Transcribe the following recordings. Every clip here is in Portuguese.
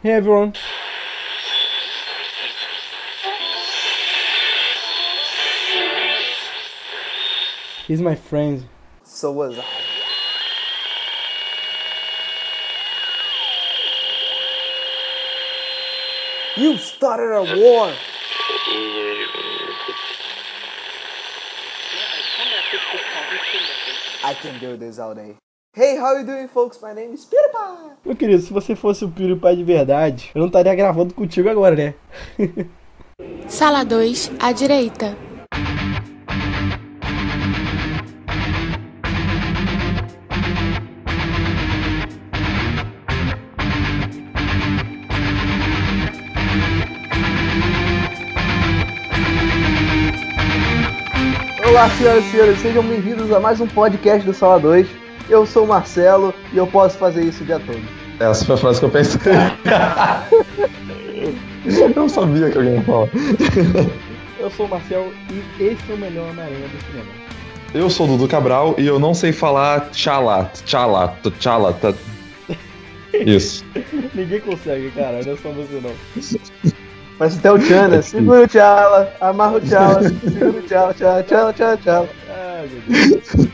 Hey everyone. He's my friend. So was I. You started a war. I can do this all day. Hey, how you doing, folks? My name is PewDiePie. Meu querido, se você fosse o PewDiePie de verdade, eu não estaria gravando contigo agora, né? Sala 2, à direita. Olá, senhoras e senhores, sejam bem-vindos a mais um podcast do Sala 2. Eu sou o Marcelo e eu posso fazer isso o dia todo. Essa foi a frase que eu pensei. eu não sabia que alguém ia falar. Eu sou o Marcel e esse é o melhor Homem-Aranha do cinema. Eu sou o Dudu Cabral e eu não sei falar tchala, tchala, tchala. Isso. Ninguém consegue, cara, não é só você não. Parece até o Tchan, né? Segura o Tchala, amarra o Tchala, segura o Tchala, Tchala, Tchala, Tchala, Tchala. Ai, meu Deus.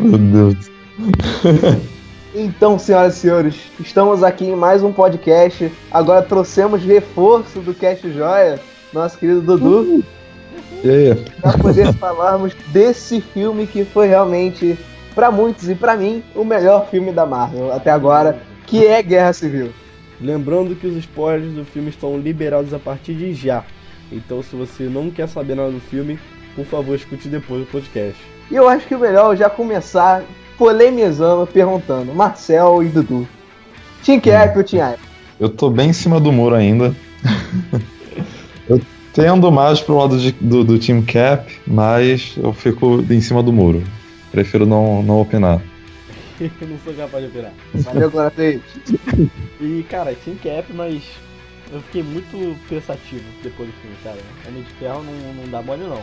Meu Deus. Então, senhoras e senhores, estamos aqui em mais um podcast. Agora trouxemos reforço do Cast Joia, nosso querido Dudu, E aí? para poder falarmos desse filme que foi realmente, para muitos e para mim, o melhor filme da Marvel até agora, que é Guerra Civil. Lembrando que os spoilers do filme estão liberados a partir de já. Então, se você não quer saber nada do filme, por favor, escute depois do podcast. E eu acho que o melhor é já começar polemizando, perguntando, Marcel e Dudu. Team Cap ou Team Iron? Eu tô bem em cima do muro ainda. eu tendo mais pro lado de- do, do Team Cap, mas eu fico em cima do muro. Prefiro não, não opinar. Eu não sou capaz de operar. Valeu, Peixe. E, cara, Team Cap, mas eu fiquei muito pensativo depois do filme, cara. Homem de Ferro não, não dá mole, não.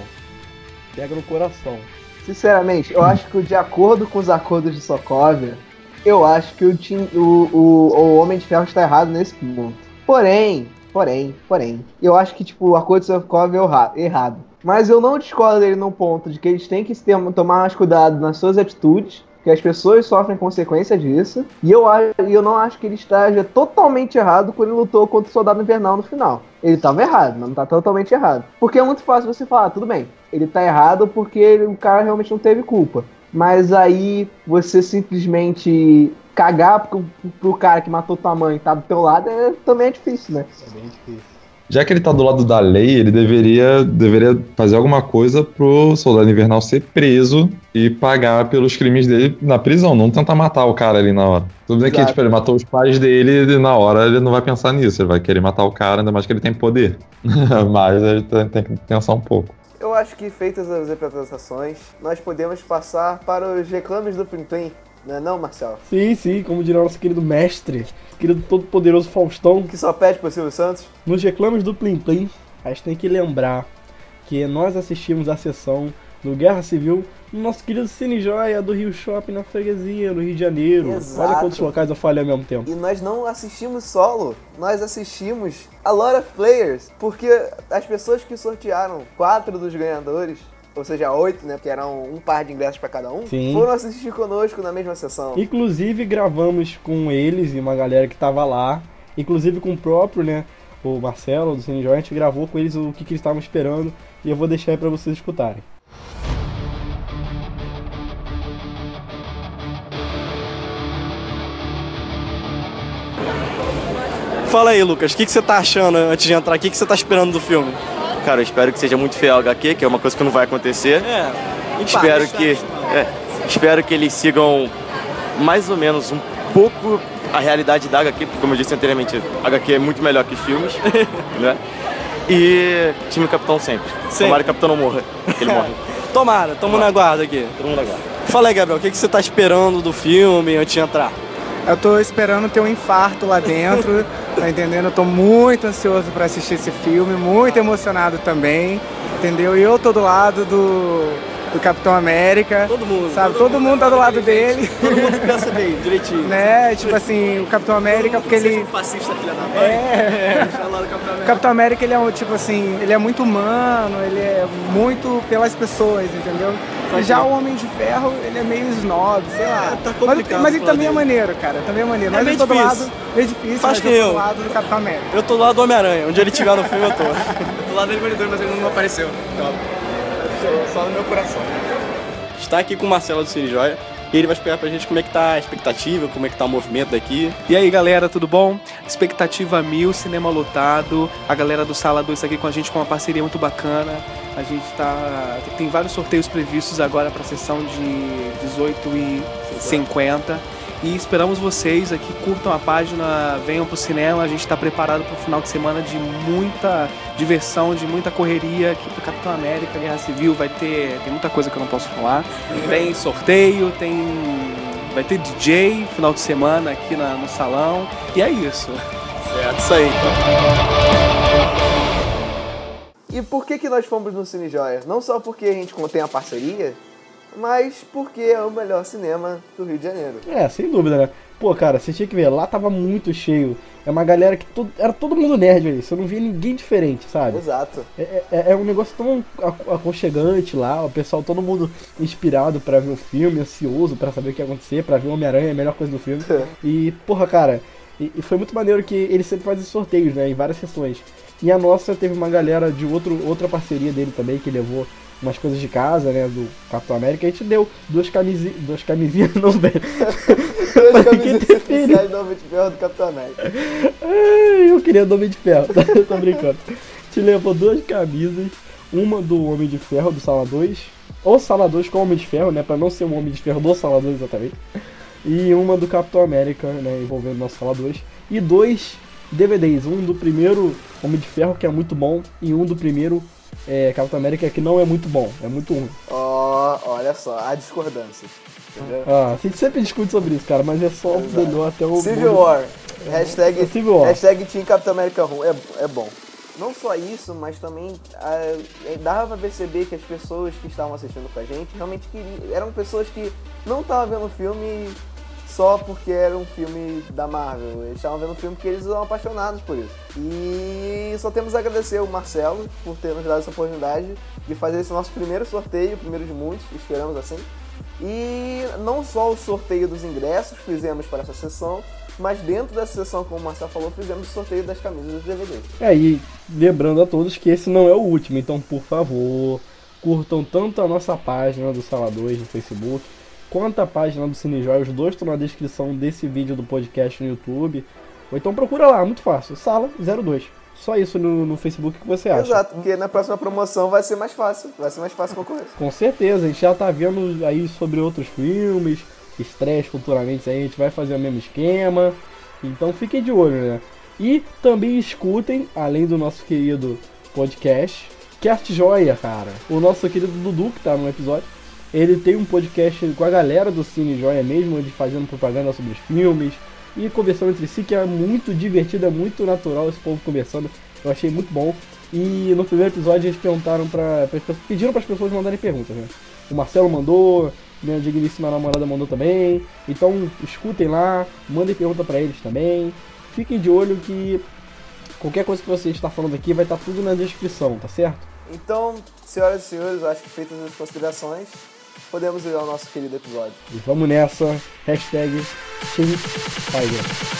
Pega no coração. Sinceramente, eu acho que de acordo com os acordos de Sokovia, eu acho que o, o, o, o Homem de Ferro está errado nesse ponto. Porém, porém, porém, eu acho que tipo, o acordo de Sokovia é erra- errado. Mas eu não discordo dele no ponto de que eles têm que tomar mais cuidado nas suas atitudes, que as pessoas sofrem consequência disso. E eu, eu não acho que ele esteja totalmente errado quando ele lutou contra o Soldado Invernal no final. Ele estava errado, mas não tá totalmente errado. Porque é muito fácil você falar, tudo bem, ele tá errado porque ele- o cara realmente não teve culpa. Mas aí você simplesmente cagar pro, pro cara que matou tua mãe tá do teu lado é, também é difícil, né? É bem difícil. Já que ele tá do lado da lei, ele deveria, deveria fazer alguma coisa pro soldado invernal ser preso e pagar pelos crimes dele na prisão, não tentar matar o cara ali na hora. Tudo bem que tipo, ele matou os pais dele e na hora ele não vai pensar nisso, ele vai querer matar o cara, ainda mais que ele tem poder. Mas ele tem, tem que pensar um pouco. Eu acho que feitas as apresentações, nós podemos passar para os reclames do Plim, não é não, Marcelo? Sim, sim, como diria nosso querido mestre, querido todo-poderoso Faustão. Que só pede pro Silvio Santos? Nos reclames do Plim Plim, a gente tem que lembrar que nós assistimos a sessão do Guerra Civil no nosso querido Cine Joia do Rio Shopping na freguesia, no Rio de Janeiro. Exato. Olha quantos locais eu falei ao mesmo tempo. E nós não assistimos solo, nós assistimos a lot of players, porque as pessoas que sortearam quatro dos ganhadores, ou seja, oito, né, que eram um par de ingressos para cada um, Sim. foram assistir conosco na mesma sessão. Inclusive gravamos com eles e uma galera que tava lá, inclusive com o próprio, né, o Marcelo do Cine Joia, a gente gravou com eles o que, que eles estavam esperando e eu vou deixar aí pra vocês escutarem. Fala aí, Lucas, o que, que você tá achando antes de entrar? O que, que você tá esperando do filme? Cara, eu espero que seja muito fiel ao HQ, que é uma coisa que não vai acontecer. É. espero que. é, espero que eles sigam mais ou menos um pouco a realidade da HQ, porque como eu disse anteriormente, a HQ é muito melhor que filmes, né? E time Capitão sempre. Sempre. Tomara que o Capitão não morra. Ele morre. Tomara, tamo na guarda aqui. Todo mundo agora. Fala aí, Gabriel, o que, que você tá esperando do filme antes de entrar? Eu tô esperando ter um infarto lá dentro, tá entendendo? Eu tô muito ansioso pra assistir esse filme, muito emocionado também, entendeu? E eu tô do lado do do Capitão América. Todo mundo. Sabe, todo, mundo tá do lado dele. Todo mundo pensa bem, direitinho. né? Tipo assim, o Capitão América, porque ele. fascista filha da mãe. É. Do Capitão O América. Capitão América, ele é um, tipo assim, ele é muito humano, ele é muito pelas pessoas, entendeu? Já o Homem de Ferro, ele é meio snob, sei lá. tá mas, complicado mas ele falar também é dele. maneiro, cara, também é maneiro. É mas meio eu tô do difícil. lado, meio difícil, Faz mas que eu tô eu. do lado do Capitão América. Eu tô do lado do Homem-Aranha. Onde ele tiver no filme, eu tô. Do lado do Demolidor, mas ele não apareceu. Então, só no meu coração. está aqui com o Marcelo do Cine Joia. E ele vai explicar pra gente como é que tá a expectativa, como é que tá o movimento daqui. E aí galera, tudo bom? Expectativa mil, cinema lotado, a galera do Sala 2 aqui com a gente com uma parceria muito bacana. A gente tá. Tem vários sorteios previstos agora para a sessão de 18 e 50. E esperamos vocês aqui, curtam a página, venham pro cinema. A gente está preparado para o final de semana de muita diversão, de muita correria aqui pro Capitão América, Guerra Civil. Vai ter. Tem muita coisa que eu não posso falar. Tem sorteio, tem. Vai ter DJ final de semana aqui na- no salão. E é isso. Certo, isso aí, então. E por que, que nós fomos no Cine Joia? Não só porque a gente contém a parceria, mas porque é o melhor cinema do Rio de Janeiro. É, sem dúvida, né? Pô, cara, você tinha que ver, lá tava muito cheio. É uma galera que todo, era todo mundo nerd ali, você não via ninguém diferente, sabe? Exato. É, é, é um negócio tão ac- aconchegante lá, o pessoal, todo mundo inspirado pra ver o filme, ansioso pra saber o que ia acontecer, pra ver Homem-Aranha, a melhor coisa do filme. E, porra, cara, e, e foi muito maneiro que ele sempre faz sorteios, né, em várias sessões. E a nossa teve uma galera de outro, outra parceria dele também, que levou umas coisas de casa, né, do Capitão América, a gente deu duas, camisi, duas camisinhas, não, velho. Duas filho. especiais do Homem de Ferro do Capitão América. Eu queria do Homem de Ferro, tô brincando. Te levou duas camisas, uma do Homem de Ferro, do Sala 2, ou Sala 2 com o Homem de Ferro, né, pra não ser o Homem de Ferro do Sala 2 exatamente, e uma do Capitão América, né, envolvendo nosso Sala 2, e dois DVDs, um do primeiro Homem de Ferro, que é muito bom, e um do primeiro é, Capitão América, que não é muito bom, é muito ruim. Ó, olha só, há discordâncias. Entendeu? Ah, a gente sempre discute sobre isso, cara, mas é só o melhor até o... Civil War. Hashtag, Civil War. hashtag Team Capitão América Ru- é, é bom. Não só isso, mas também ah, é, dava pra perceber que as pessoas que estavam assistindo com a gente realmente queriam. Eram pessoas que não estavam vendo o filme só porque era um filme da Marvel. Eles estavam vendo o filme porque eles eram apaixonados por isso. E só temos a agradecer o Marcelo por ter nos dado essa oportunidade de fazer esse nosso primeiro sorteio, primeiro de muitos, esperamos assim. E não só o sorteio dos ingressos fizemos para essa sessão, mas dentro dessa sessão, como o Marcelo falou, fizemos o sorteio das camisas dos DVDs. É, e lembrando a todos que esse não é o último, então por favor, curtam tanto a nossa página do Sala 2 no Facebook, quanto a página do Cinejoy, os dois estão na descrição desse vídeo do podcast no YouTube. Ou então procura lá, muito fácil, Sala 02. Só isso no, no Facebook que você acha. Exato, porque na próxima promoção vai ser mais fácil, vai ser mais fácil concorrer. Com certeza, a gente já tá vendo aí sobre outros filmes, estreias futuramente aí, a gente vai fazer o mesmo esquema. Então fiquem de olho, né? E também escutem, além do nosso querido podcast, Cast Joia, cara. O nosso querido Dudu, que tá no episódio, ele tem um podcast com a galera do Cine Joia mesmo, ele fazendo propaganda sobre os filmes e conversando entre si, que é muito divertido, é muito natural esse povo conversando. Eu achei muito bom. E no primeiro episódio eles perguntaram pra pediram para as pessoas mandarem perguntas, né? O Marcelo mandou, minha digníssima namorada mandou também. Então escutem lá, mandem pergunta pra eles também. Fiquem de olho que qualquer coisa que você está falando aqui vai estar tudo na descrição, tá certo? Então, senhoras e senhores, acho que feitas as considerações, podemos ir ao nosso querido episódio. E vamos nessa. Hashtag Team Tiger.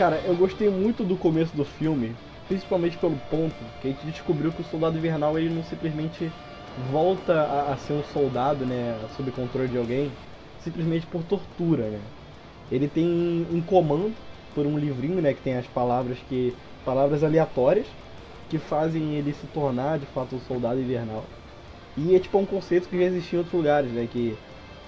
Cara, eu gostei muito do começo do filme, principalmente pelo ponto que a gente descobriu que o Soldado Invernal ele não simplesmente volta a, a ser um soldado, né, sob controle de alguém, simplesmente por tortura, né? Ele tem um comando por um livrinho, né, que tem as palavras que palavras aleatórias que fazem ele se tornar de fato um soldado invernal. E é tipo um conceito que já existia em outros lugares, né, que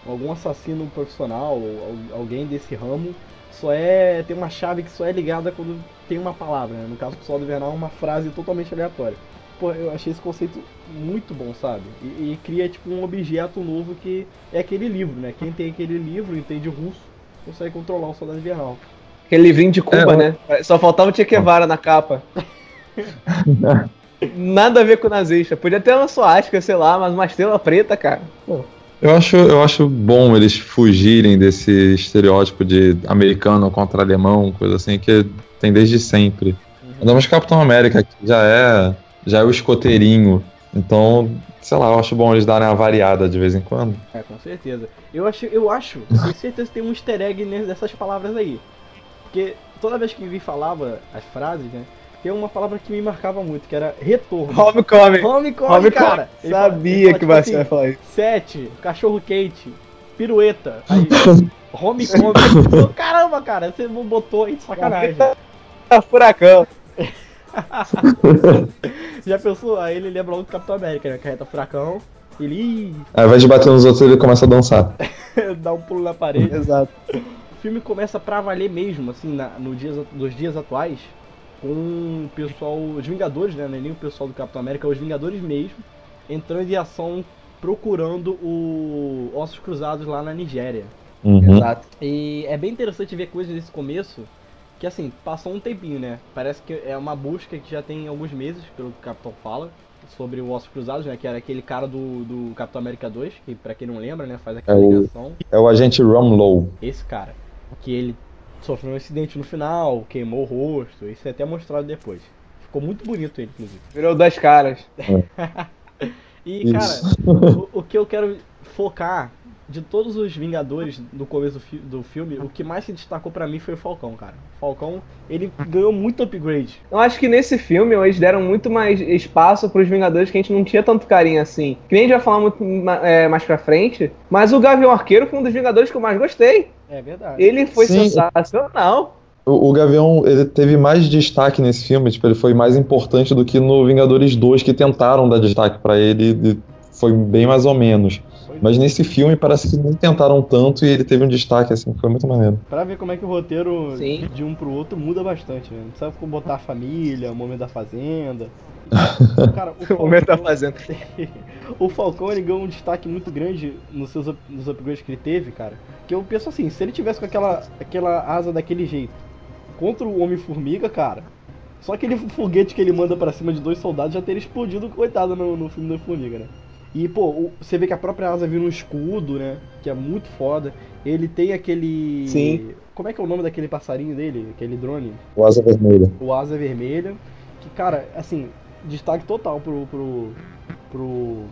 algum assassino profissional, ou al- alguém desse ramo, só é. tem uma chave que só é ligada quando tem uma palavra, né? No caso do Soldado Invernal, uma frase totalmente aleatória. Pô, eu achei esse conceito muito bom, sabe? E, e cria tipo um objeto novo que é aquele livro, né? Quem tem aquele livro, entende russo, consegue controlar o Soldado Invernal. Aquele livrinho de Cuba, É, né? Só faltava o Che Guevara na capa. Nada a ver com nazista. Podia ter uma suástica, sei lá, mas uma estrela preta, cara. Eu acho, eu acho bom eles fugirem desse estereótipo de americano contra alemão, coisa assim, que tem desde sempre. Ainda mais Capitão América, que já é, já é o escoteirinho. Então, sei lá, eu acho bom eles darem uma variada de vez em quando. É, com certeza. Eu acho, eu acho, tenho certeza que tem um easter egg ne- nessas palavras aí. Porque toda vez que Vi falava as frases, né? Tem uma palavra que me marcava muito, que era retorno. Homecoming. Homecoming, Homecoming. cara! Ele fala- Sabia ele fala, que tipo você ia assim, falar isso. Sete, cachorro quente, pirueta. Aí, homecoming. Caramba, cara, você botou aí de sacanagem. Tá furacão. Já pensou? Aí ele lembra logo do Capitão América, né? Carreta furacão. Ele ao invés de bater nos outros, ele começa a dançar. dá um pulo na parede. Exato. O filme começa pra valer mesmo, assim, na, no dias, nos dias atuais, com o pessoal, os Vingadores, né? Não é nem o pessoal do Capitão América, é os Vingadores mesmo, entrando em ação procurando o Ossos Cruzados lá na Nigéria. Uhum. Exato. E é bem interessante ver coisas desse começo, que assim, passou um tempinho, né? Parece que é uma busca que já tem alguns meses, pelo que o Capitão fala, sobre o Ossos Cruzados, né? Que era aquele cara do, do Capitão América 2, que pra quem não lembra, né, faz aquela É o- ligação. É o agente Rumlow. Esse cara, que ele sofreu um acidente no final, queimou o rosto, isso é até mostrado depois. Ficou muito bonito ele, inclusive. Virou dois caras. E, Isso. cara, o, o que eu quero focar de todos os Vingadores do começo do, fi- do filme, o que mais se destacou pra mim foi o Falcão, cara. O Falcão, ele ganhou muito upgrade. Eu acho que nesse filme eles deram muito mais espaço pros Vingadores que a gente não tinha tanto carinho assim. Que nem a gente vai falar muito é, mais pra frente. Mas o Gavião Arqueiro foi um dos Vingadores que eu mais gostei. É verdade. Ele foi Sim. sensacional. O, o Gavião, ele teve mais destaque nesse filme, tipo, ele foi mais importante do que no Vingadores 2, que tentaram dar destaque pra ele, e foi bem mais ou menos. Mas nesse filme parece que nem tentaram tanto e ele teve um destaque, assim, foi muito maneiro. Pra ver como é que o roteiro Sim. de um pro outro muda bastante, né? Não precisa botar a família, o momento da fazenda. Cara, o O momento da Falcão- fazenda. o Falcão ele ganhou um destaque muito grande nos seus nos upgrades que ele teve, cara. Que eu penso assim, se ele tivesse com aquela, aquela asa daquele jeito contra o Homem-Formiga, cara, só aquele foguete que ele manda pra cima de dois soldados já teria explodido, coitado, no, no filme da Formiga, né? E, pô, você vê que a própria asa vira um escudo, né? Que é muito foda. Ele tem aquele. Sim. Como é que é o nome daquele passarinho dele? Aquele drone? O Asa Vermelha. o Asa Vermelha. Que, cara, assim, destaque total pro, pro, pro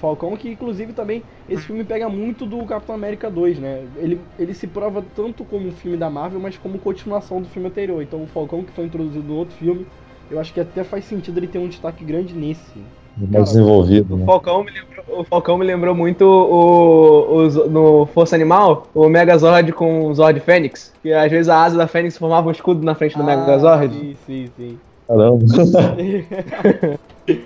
Falcão, que inclusive também esse filme pega muito do Capitão América 2, né? Ele, ele se prova tanto como um filme da Marvel, mas como continuação do filme anterior. Então o Falcão que foi introduzido no outro filme, eu acho que até faz sentido ele ter um destaque grande nesse. Mais desenvolvido, O né? Falcão me lembrou, o Falcão me lembrou muito o, o no Força Animal, o Megazord com o Zord Fênix. Que às vezes a asa da Fênix formava um escudo na frente do Megazord. Sim, sim, sim. Caramba.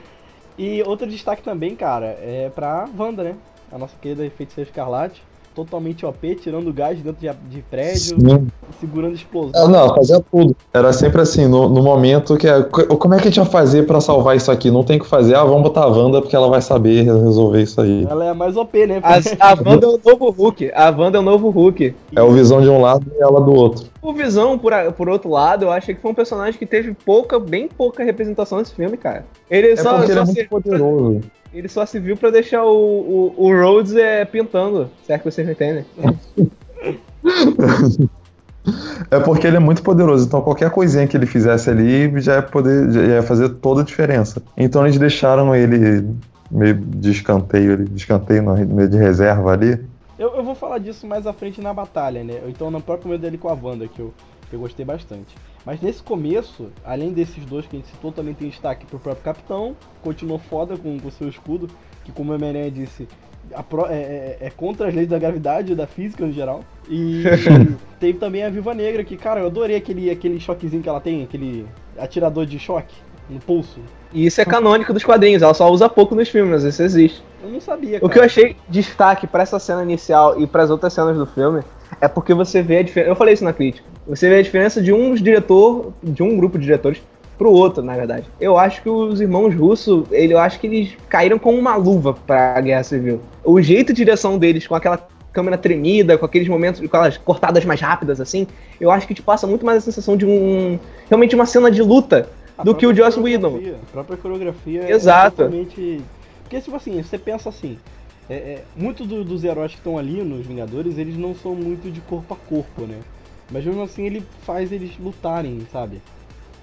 e outro destaque também, cara, é pra Wanda, né? A nossa querida feiticeira Escarlate. Totalmente OP, tirando gás dentro de, de prédio, Sim. segurando explosão. Ah, não, fazia tudo. Era sempre assim, no, no momento que é. co- Como é que a gente vai fazer pra salvar isso aqui? Não tem o que fazer. Ah, vamos botar a Wanda porque ela vai saber resolver isso aí. Ela é mais OP, né? A, a Wanda é o novo Hulk. A Wanda é o novo Hulk. É o visão de um lado e ela do outro. O Visão, por, por outro lado, eu achei que foi um personagem que teve pouca, bem pouca representação nesse filme, cara. Ele, É só, porque ele só é se, muito poderoso. ele só se viu pra deixar o, o, o Rhodes é, pintando, se é que vocês me entendem. É porque ele é muito poderoso, então qualquer coisinha que ele fizesse ali já ia, poder, já ia fazer toda a diferença. Então eles deixaram ele meio de escanteio, de escanteio, meio de reserva ali. Eu, eu vou falar disso mais à frente na batalha, né? Então no próprio meio dele com a Wanda, que eu, que eu gostei bastante. Mas nesse começo, além desses dois que a gente citou, também tem destaque pro próprio Capitão, continuou foda com o seu escudo, que como o Homem-Aranha disse, a pro- é, é- contra as leis da gravidade e da física no geral. E teve também a Viva Negra, que, cara, eu adorei aquele, aquele choquezinho que ela tem, aquele atirador de choque. No pulso. E isso é canônico dos quadrinhos, ela só usa pouco nos filmes, mas isso existe. Eu não sabia, O que eu achei destaque pra essa cena inicial e pras outras cenas do filme é porque você vê a diferença. Eu falei isso na crítica. Você vê a diferença de um diretor, de um grupo de diretores, pro outro, na verdade. Eu acho que os irmãos russos, eu acho que eles caíram com uma luva pra Guerra Civil. O jeito de direção deles, com aquela câmera tremida, com aqueles momentos, com aquelas cortadas mais rápidas, assim, eu acho que te passa muito mais a sensação de um. realmente uma cena de luta do que o Joss Whedon. A própria coreografia Exato. é totalmente. Porque, tipo assim, você pensa assim. É, é, muito do- dos heróis que estão ali nos Vingadores, eles não são muito de corpo a corpo, né? Mas mesmo assim ele faz eles lutarem, sabe?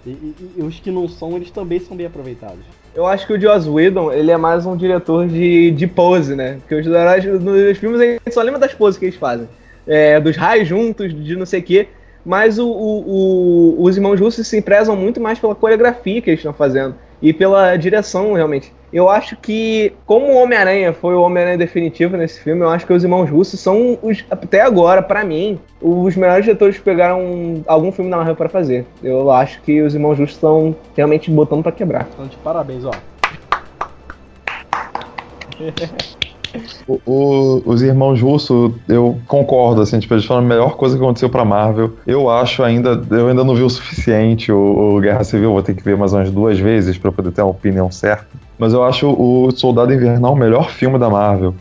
E, e- e os que não são, eles também são bem aproveitados. Eu acho que o Joss Whedon, ele é mais um diretor de, de pose, né? Porque os heróis nos filmes a gente só lembra das poses que eles fazem. É, dos raios juntos, de não sei o quê. Mas o, o- o- os irmãos russos se prezam muito mais pela coreografia que eles estão fazendo. E pela direção, realmente. Eu acho que, como o Homem-Aranha foi o Homem-Aranha definitivo nesse filme, eu acho que os irmãos russos são, os, até agora, pra mim, os melhores diretores que pegaram algum filme da Marvel pra fazer. Eu acho que os irmãos russos estão realmente botando pra quebrar. Então, de parabéns, ó. O- o- os irmãos Russo, eu concordo, assim, tipo, eles foram a melhor coisa que aconteceu pra Marvel. Eu acho ainda, eu ainda não vi o suficiente o, o Guerra Civil, vou ter que ver mais umas duas vezes pra poder ter uma opinião certa. Mas eu acho o Soldado Invernal o melhor filme da Marvel.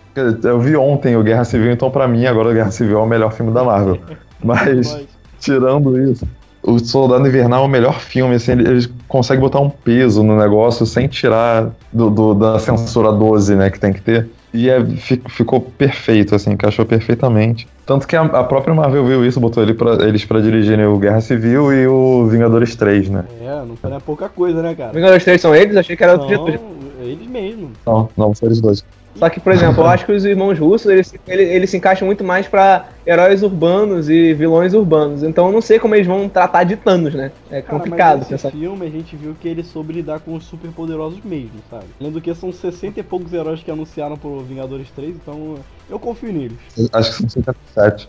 Eu vi ontem o Guerra Civil, então pra mim agora o Guerra Civil é o melhor filme da Marvel. Mas, tirando isso, o Soldado Invernal é o melhor filme, assim, ele, ele consegue botar um peso no negócio sem tirar do, do- da censura 12, né, que tem que ter. E é, fi- ficou perfeito, assim, encaixou perfeitamente. Tanto que a, a própria Marvel viu isso, botou ele pra, eles pra dirigirem o Guerra Civil e o Vingadores 3, né? É, não foi pouca coisa, né, cara? Vingadores 3 são eles? Achei que era outro diretor. eles mesmos. Não, não, são eles dois. Só que, por exemplo, eu acho que os irmãos russos, eles, eles, eles se encaixam muito mais pra heróis urbanos e vilões urbanos. Então eu não sei como eles vão tratar de Thanos, né? É Cara, complicado mas nesse filme a gente viu que ele soube lidar com os super poderosos mesmo, sabe? Além do que são 60 e poucos heróis que anunciaram pro Vingadores 3, então eu confio neles. Acho que são 57.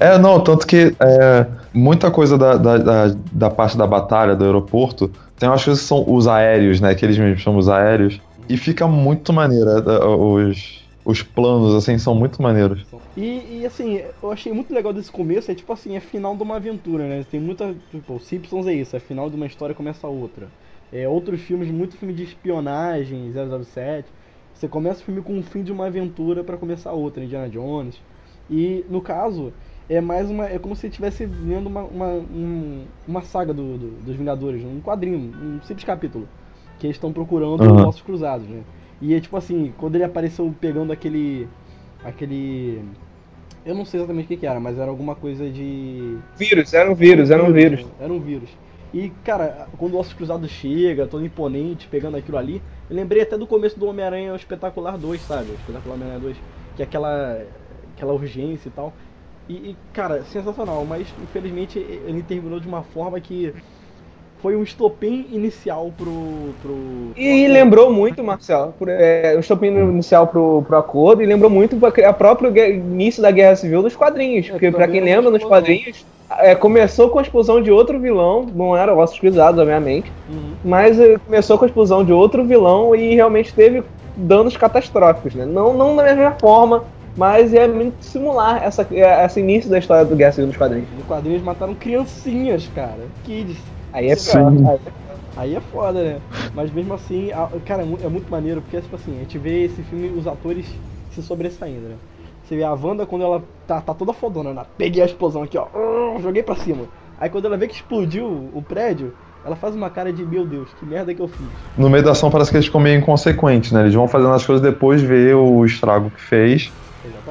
É, não, tanto que é, muita coisa da, da, da, da parte da batalha do aeroporto tem umas coisas que são os aéreos, né? Que eles mesmos chamam os aéreos. E fica muito maneiro. é, Os, os planos, assim, são muito maneiros. E, e, assim, eu achei muito legal desse começo, é tipo assim, é final de uma aventura, né? Tem muita. Tipo, o Simpsons é isso, é final de uma história começa outra. É, outros filmes, muito filme de espionagem, 007. Você começa o filme com o fim de uma aventura pra começar outra, Indiana Jones. E no caso, é mais uma. É como se estivesse vendo uma, uma, um- uma saga do, do- dos Vingadores, um quadrinho, um simples capítulo. Que eles estão procurando os nossos cruzados, né? E é tipo assim, quando ele apareceu pegando aquele. aquele. Eu não sei exatamente o que, que era, mas era alguma coisa de. Vírus, era um vírus, era um vírus. Era um vírus. E, cara, quando o Ossos Cruzado chega, todo imponente, pegando aquilo ali, eu lembrei até do começo do Homem-Aranha Espetacular 2, sabe? O Espetacular Homem-Aranha 2, que é aquela, aquela urgência e tal. E, e, cara, sensacional, mas infelizmente ele terminou de uma forma que foi um estopim inicial pro. pro E lembrou muito, Marcelo, por, é, o estopim inicial pro, pro acordo, e lembrou muito a próprio início da Guerra Civil dos quadrinhos. Porque, pra quem lembra, nos quadrinhos, é, começou com a explosão de outro vilão, não era Ossos Cruzados, obviamente, Uhum. mas é, começou com a explosão de outro vilão e realmente teve danos catastróficos, né? Não, não da mesma forma, mas é muito simular essa, é, esse início da história do Guerra Civil nos quadrinhos. No quadrinho eles mataram criancinhas, cara. Kids. Aí é Sim. pior. Aí é foda, né? Mas mesmo assim, a- cara, é é muito maneiro, porque tipo assim, a gente vê esse filme, os atores se sobressaindo, né? Você vê a Wanda quando ela tá, tá toda fodona, né? Peguei a explosão aqui, ó. Joguei pra cima. Aí quando ela vê que explodiu o prédio, ela faz uma cara de meu Deus, que merda que eu fiz. No meio da ação parece que eles ficam meio inconsequentes, né? Eles vão fazendo as coisas depois ver o estrago que fez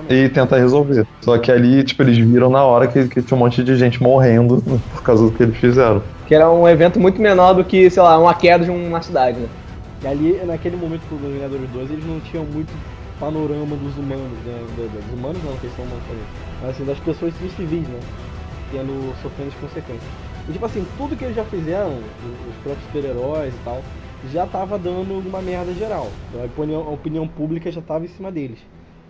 e tentar resolver. Só que ali, tipo, eles viram na hora que, que tinha um monte de gente morrendo por causa do que eles fizeram. Que era um evento muito menor do que, sei lá, uma queda de uma cidade, né? E ali, naquele momento do Vingadores 2, eles não tinham muito panorama dos humanos, né? Do- do- Dos humanos não, que eles são humanos também. Mas assim, das pessoas civis, né? Tendo, sofrendo as consequências. E tipo assim, tudo que eles já fizeram, os os próprios super-heróis e tal, já tava dando uma merda geral. Então a opinião, a opinião pública já tava em cima deles.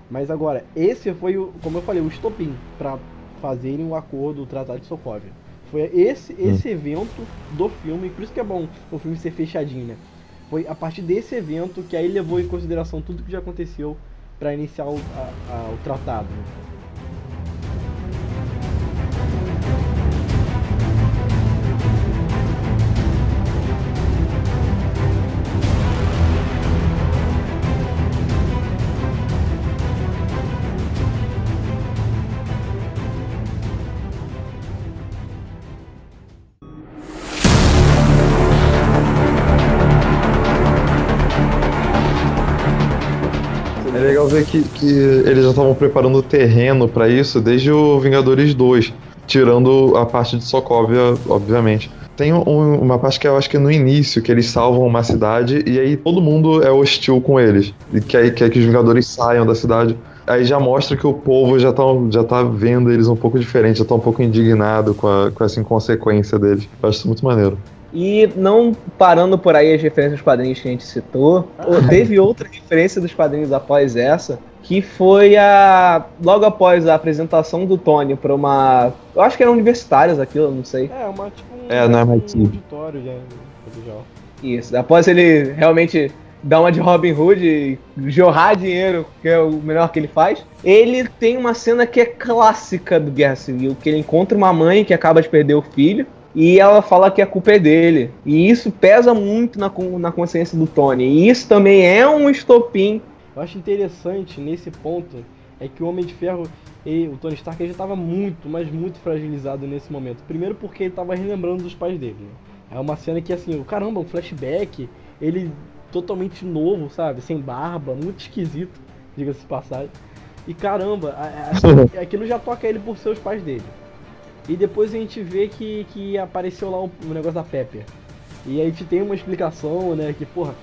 Mas agora, esse foi, o, como eu falei, o estopim pra fazerem o acordo, o Tratado de Sokovia. Foi esse, esse evento do filme, por isso que é bom o filme ser fechadinho, né? Foi a partir desse evento que aí levou em consideração tudo que já aconteceu para iniciar o, a- a- o tratado. né? Ver que, que eles já estavam preparando o terreno pra isso desde o Vingadores 2, tirando a parte de Sokovia, obviamente. Tem um- uma parte que eu acho que é no início, que eles salvam uma cidade e aí todo mundo é hostil com eles. E quer, quer que os Vingadores saiam da cidade. Aí já mostra que o povo já tá, já tá vendo eles um pouco diferente, já tá um pouco indignado com, a- com essa inconsequência deles. Eu acho isso muito maneiro. E não parando por aí as referências dos quadrinhos que a gente citou, teve outra referência dos quadrinhos após essa, que foi a logo após a apresentação do Tony para uma, eu acho que eram universitários aquilo, eu não sei. É, uma tipo um, É, no MIT. um auditório já, já. Isso. Após ele realmente dar uma de Robin Hood e jorrar dinheiro, que é o melhor que ele faz, ele tem uma cena que é clássica do Guerra Civil, que ele encontra uma mãe que acaba de perder o filho. E ela fala que a culpa é dele. E isso pesa muito na, na consciência do Tony. E isso também é um estopim. Eu acho interessante nesse ponto é que o Homem de Ferro e o Tony Stark ele já estava muito, mas muito fragilizado nesse momento. Primeiro porque ele estava relembrando dos pais dele. né? É uma cena que assim, o caramba, um flashback, ele totalmente novo, sabe? Sem barba, muito esquisito, diga-se de passagem. E caramba, a- a- aquilo já toca ele por seus pais dele. E depois a gente vê que, que apareceu lá o, o negócio da Pepper. E a gente tem uma explicação, né? Que, porra,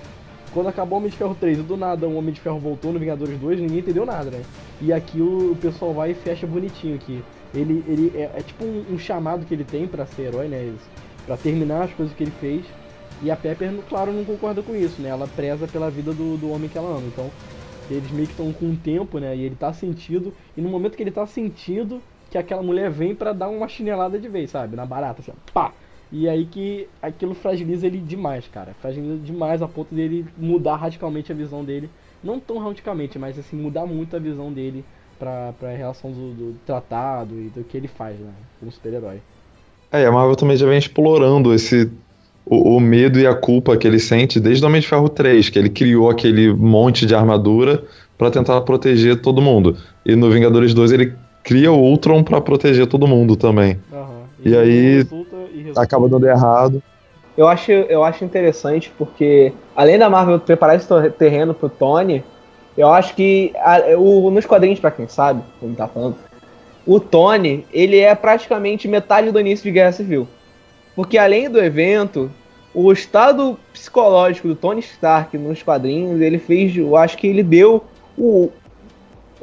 quando acabou o Homem de Ferro 3 e do nada o Homem de Ferro voltou no Vingadores 2, ninguém entendeu nada, né? E aqui o, o pessoal vai e fecha bonitinho aqui. Ele, ele é, é tipo um, um chamado que ele tem pra ser herói, né? Pra terminar as coisas que ele fez. E a Pepper, claro, não concorda com isso, né? Ela preza pela vida do, do homem que ela ama. Então, eles meio que estão com um tempo, né? E ele tá sentido. E no momento que ele tá sentindo, que aquela mulher vem pra dar uma chinelada de vez, sabe? Na barata, assim, pá! E aí que aquilo fragiliza ele demais, cara. Fragiliza demais a ponto dele mudar radicalmente a visão dele. Não tão radicalmente, mas assim, mudar muito a visão dele pra, pra relação do, do tratado e do que ele faz, né? Como super-herói. É, a Marvel também já vem explorando esse o, o medo e a culpa que ele sente desde o Homem de Ferro 3, que ele criou aquele monte de armadura pra tentar proteger todo mundo. E no Vingadores 2 ele cria o Ultron pra proteger todo mundo também. Aham. E aí resulta, e resulta. acaba dando errado. Eu acho, eu acho interessante porque, além da Marvel preparar esse terreno pro Tony, eu acho que a- o, nos quadrinhos, pra quem sabe, como tá falando, o Tony, ele é praticamente metade do início de Guerra Civil. Porque além do evento, o estado psicológico do Tony Stark nos quadrinhos, ele fez, eu acho que ele deu o,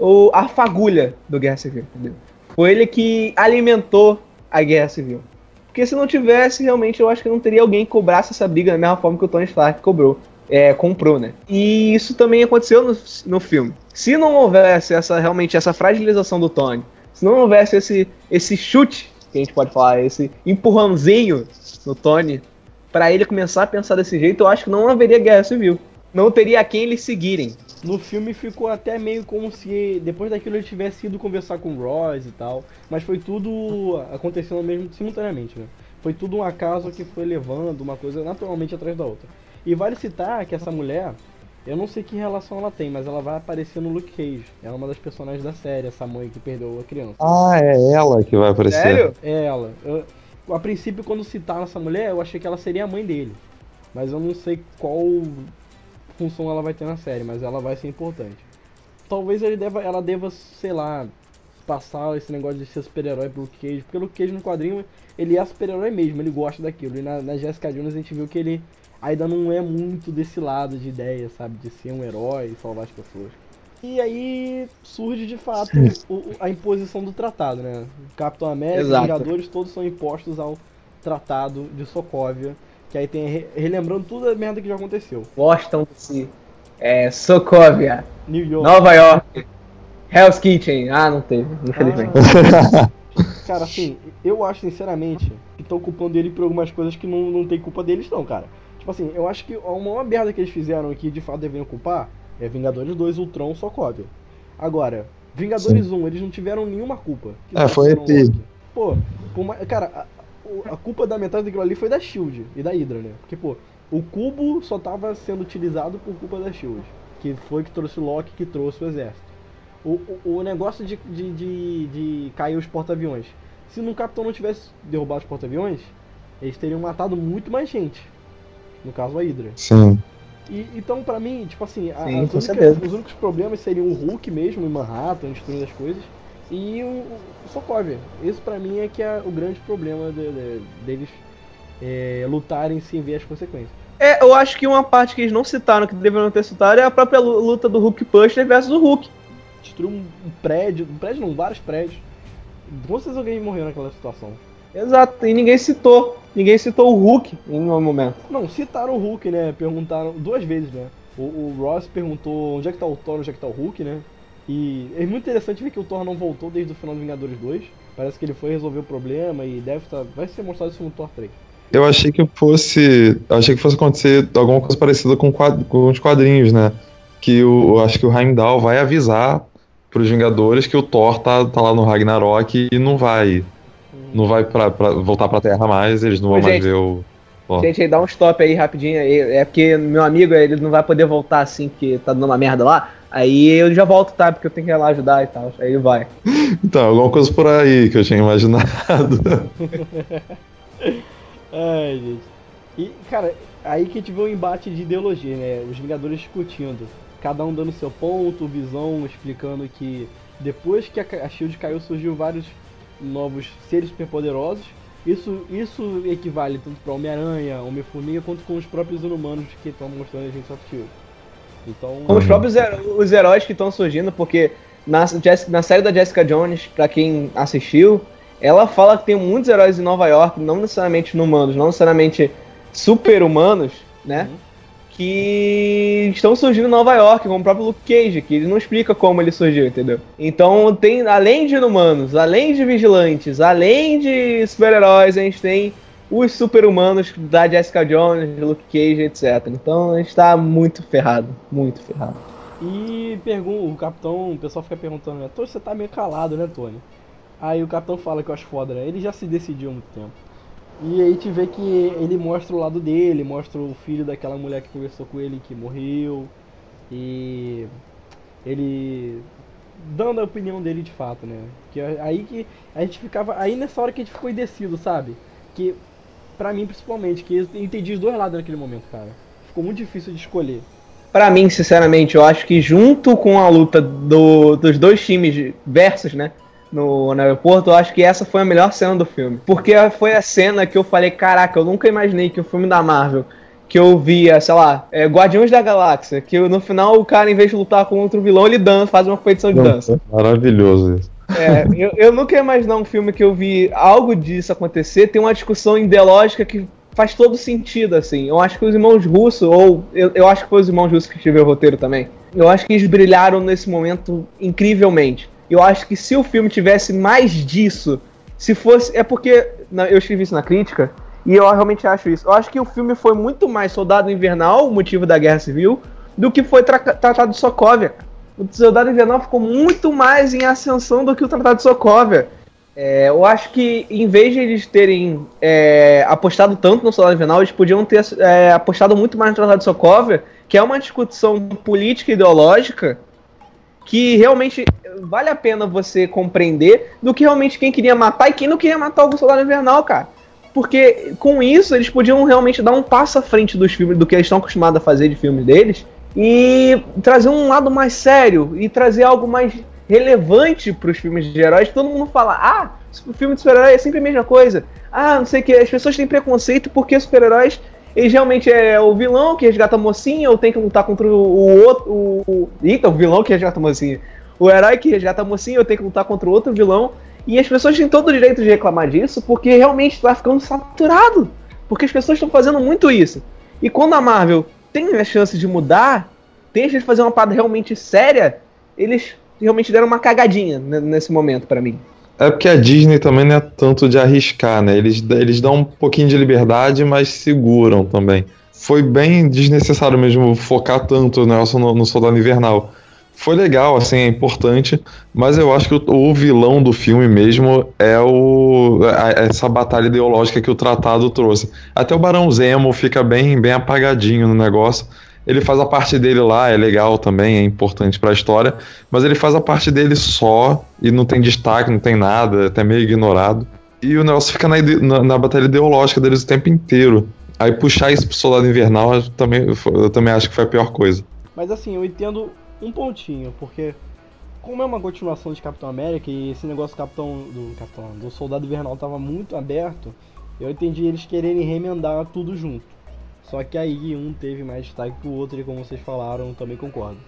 o a fagulha do Guerra Civil, entendeu? Foi ele que alimentou a Guerra Civil. Porque se não tivesse, realmente eu acho que não teria alguém que cobrasse essa briga da mesma forma que o Tony Stark cobrou. É, comprou, né? E isso também aconteceu no, no filme. Se não houvesse essa realmente essa fragilização do Tony, se não houvesse esse, esse chute, que a gente pode falar, esse empurrãozinho no Tony, pra ele começar a pensar desse jeito, eu acho que não haveria guerra civil. Não teria a quem eles seguirem. No filme ficou até meio como se depois daquilo ele tivesse ido conversar com o Royce e tal. Mas foi tudo acontecendo mesmo simultaneamente, né? Foi tudo um acaso que foi levando uma coisa naturalmente atrás da outra. E vale citar que essa mulher, eu não sei que relação ela tem, mas ela vai aparecer no Luke Cage. Ela é uma das personagens da série, essa mãe que perdeu a criança. Ah, é ela que vai aparecer. Sério? É ela. Eu- a princípio, quando citaram essa mulher, eu achei que ela seria a mãe dele. Mas eu não sei qual função ela vai ter na série, mas ela vai ser importante. Talvez ele deva, ela deva, sei lá, passar esse negócio de ser super-herói pro Luke Cage. Porque o Luke Cage no quadrinho, ele é super-herói mesmo, ele gosta daquilo. E na, na Jessica Jones a gente viu que ele ainda não é muito desse lado de ideia, sabe? De ser um herói e salvar as pessoas. E aí surge de fato o- a imposição do tratado, né? Capitão América Exato. Vingadores todos são impostos ao Tratado de Sokovia. Que aí tem re- relembrando tudo a merda que já aconteceu. Washington DC, é, Sokovia, New York. Nova York, Hell's Kitchen. Ah, não teve, infelizmente. Cara, assim, eu acho sinceramente, estão culpando ele por algumas coisas que não, não tem culpa deles, não, cara. Tipo assim, eu acho que a maior merda que eles fizeram aqui, de fato deveriam culpar, é Vingadores 2, Ultron, Sokovia. Agora, Vingadores 1, eles não tiveram nenhuma culpa. Que É, foi. Loki. Pô, mais- cara, a, a culpa da metade daquilo ali foi da Shield e da Hydra, né? Porque, pô, o cubo só tava sendo utilizado por culpa da Shield. Que foi que trouxe o Loki, que trouxe o exército. O, o, o negócio de, de, de, de cair os porta-aviões. Se no Capitão não tivesse derrubado os porta-aviões, eles teriam matado muito mais gente. No caso, a Hydra. Sim. E, então, pra mim, tipo assim, a- Sim, únicas- certeza. os únicos problemas seriam o Hulk mesmo em Manhattan, destruindo as coisas, e o, o Sokovia. Esse pra mim é que é o grande problema de- de- deles é, lutarem sem ver as consequências. É, eu acho que uma parte que eles não citaram, que deveriam ter citado, é a própria lu- luta do Hulk Buster versus o Hulk. Destruiu um, um prédio, um prédio não, vários prédios. Com certeza alguém morreu naquela situação. Exato, e ninguém citou. Ninguém citou o Hulk em nenhum momento. Não, citaram o Hulk, né? Perguntaram duas vezes, né? O, o Ross perguntou onde é que tá o Thor, onde é que tá o Hulk, né? E é muito interessante ver que o Thor não voltou desde o final do Vingadores 2. Parece que ele foi resolver o problema e deve estar. Vai ser mostrado isso no Thor 3. Eu achei que fosse. Eu achei que fosse acontecer alguma coisa parecida com, quad- com os quadrinhos, né? Que o, eu acho que o Heimdall vai avisar pros Vingadores que o Thor tá, tá lá no Ragnarok e não vai. Não vai pra, pra- voltar pra Terra mais, eles não vão mais gente. ver o. Ó. Gente, aí dá um stop aí rapidinho. aí. É porque meu amigo, ele não vai poder voltar assim, que tá dando uma merda lá. Aí eu já volto, tá? Porque eu tenho que ir lá ajudar e tal. Aí vai. Então, alguma coisa por aí que eu tinha imaginado. Ai, gente. E, cara, aí que a gente vê um embate de ideologia, né? Os Vingadores discutindo. Cada um dando seu ponto, visão, explicando que depois que a a Shield caiu, surgiu vários novos seres superpoderosos. Isso, isso equivale tanto para Homem-Aranha, Homem-Formiga, quanto com os próprios inumanos que estão mostrando a gente Shield. Então. Com os próprios heró- os heróis que estão surgindo, porque na, na série da Jessica Jones, pra quem assistiu, ela fala que tem muitos heróis em Nova York, não necessariamente humanos, não necessariamente super-humanos, né? Que estão surgindo em Nova York, como o próprio Luke Cage, que ele não explica como ele surgiu, entendeu? Então, tem, além de inumanos, além de vigilantes, além de super-heróis, a gente tem os super-humanos da Jessica Jones, Luke Cage, etc. Então, a gente tá muito ferrado, muito ferrado. E pergun o capitão, o pessoal fica perguntando, né? Tony, você tá meio calado, né, Tony? Aí o capitão fala que eu acho foda, né? Ele já se decidiu há muito tempo. E aí te vê que ele mostra o lado dele, mostra o filho daquela mulher que conversou com ele que morreu. E ele dando a opinião dele de fato, né? Que é aí que a gente ficava, aí nessa hora que a gente ficou indeciso, sabe? Que pra mim principalmente, que eu entendi os dois lados naquele momento, cara. Ficou muito difícil de escolher. Pra mim, sinceramente, eu acho que junto com a luta do- dos dois times versus, né? No, no aeroporto, eu acho que essa foi a melhor cena do filme. Porque foi a cena que eu falei, caraca, eu nunca imaginei que o filme da Marvel, que eu via, sei lá, é, Guardiões da Galáxia, que no final o cara, em vez de lutar com outro vilão, ele dança, faz uma competição de dança. Maravilhoso isso. É, eu, eu nunca ia imaginar um filme que eu vi algo disso acontecer, tem uma discussão ideológica que faz todo sentido, assim. Eu acho que os irmãos russos, ou eu, eu acho que foi os irmãos russos que escreveram o roteiro também, eu acho que eles brilharam nesse momento incrivelmente. Eu acho que se o filme tivesse mais disso, se fosse. É porque na- eu escrevi isso na crítica, e eu realmente acho isso. Eu acho que o filme foi muito mais Soldado Invernal, o motivo da Guerra Civil, do que foi tra Tratado de Sokovia. O Soldado Invernal ficou muito mais em ascensão do que o Tratado de Sokovia. É, eu acho que em vez de eles terem é, apostado tanto no Soldado Invernal, eles podiam ter é, apostado muito mais no Tratado de Sokovia, que é uma discussão política e ideológica que realmente vale a pena você compreender do que realmente quem queria matar e quem não queria matar o Soldado Invernal, cara. Porque com isso eles podiam realmente dar um passo à frente dos filmes, do que eles estão acostumados a fazer de filmes deles, e trazer um lado mais sério e trazer algo mais relevante para os filmes de heróis. Todo mundo fala, ah, o filme de super-herói é sempre a mesma coisa. Ah, não sei o que, as pessoas têm preconceito porque super-heróis eles realmente é o vilão que resgata a mocinha ou tem que lutar contra o, outro. O, o, eita, o vilão que resgata a mocinha. O herói que resgata a mocinha ou tem que lutar contra o outro vilão. E as pessoas têm todo o direito de reclamar disso porque realmente está ficando saturado. Porque as pessoas estão fazendo muito isso. E quando a Marvel tem a chance de mudar, tem a chance de fazer uma parada realmente séria, eles realmente deram uma cagadinha nesse momento pra mim. É porque a Disney também não é tanto de arriscar, né? Eles, eles dão um pouquinho de liberdade, mas seguram também. Foi bem desnecessário mesmo focar tanto Nelson no, no Soldado Invernal. Foi legal, assim, é importante, mas eu acho que o, o vilão do filme mesmo é o a- essa batalha ideológica que o tratado trouxe. Até o Barão Zemo fica bem, bem apagadinho no negócio. Ele faz a parte dele lá, é legal também, é importante pra história, mas ele faz a parte dele só e não tem destaque, não tem nada, é até meio ignorado. E o Nelson fica na, na, na batalha ideológica deles o tempo inteiro. Aí puxar isso pro Soldado Invernal eu também, eu também acho que foi a pior coisa. Mas assim, eu entendo um pontinho, porque como é uma continuação de Capitão América e esse negócio do Capitão do Capitão do Soldado Invernal tava muito aberto, eu entendi eles quererem remendar tudo junto. Só que aí um teve mais destaque que o outro e como vocês falaram, eu também concordo.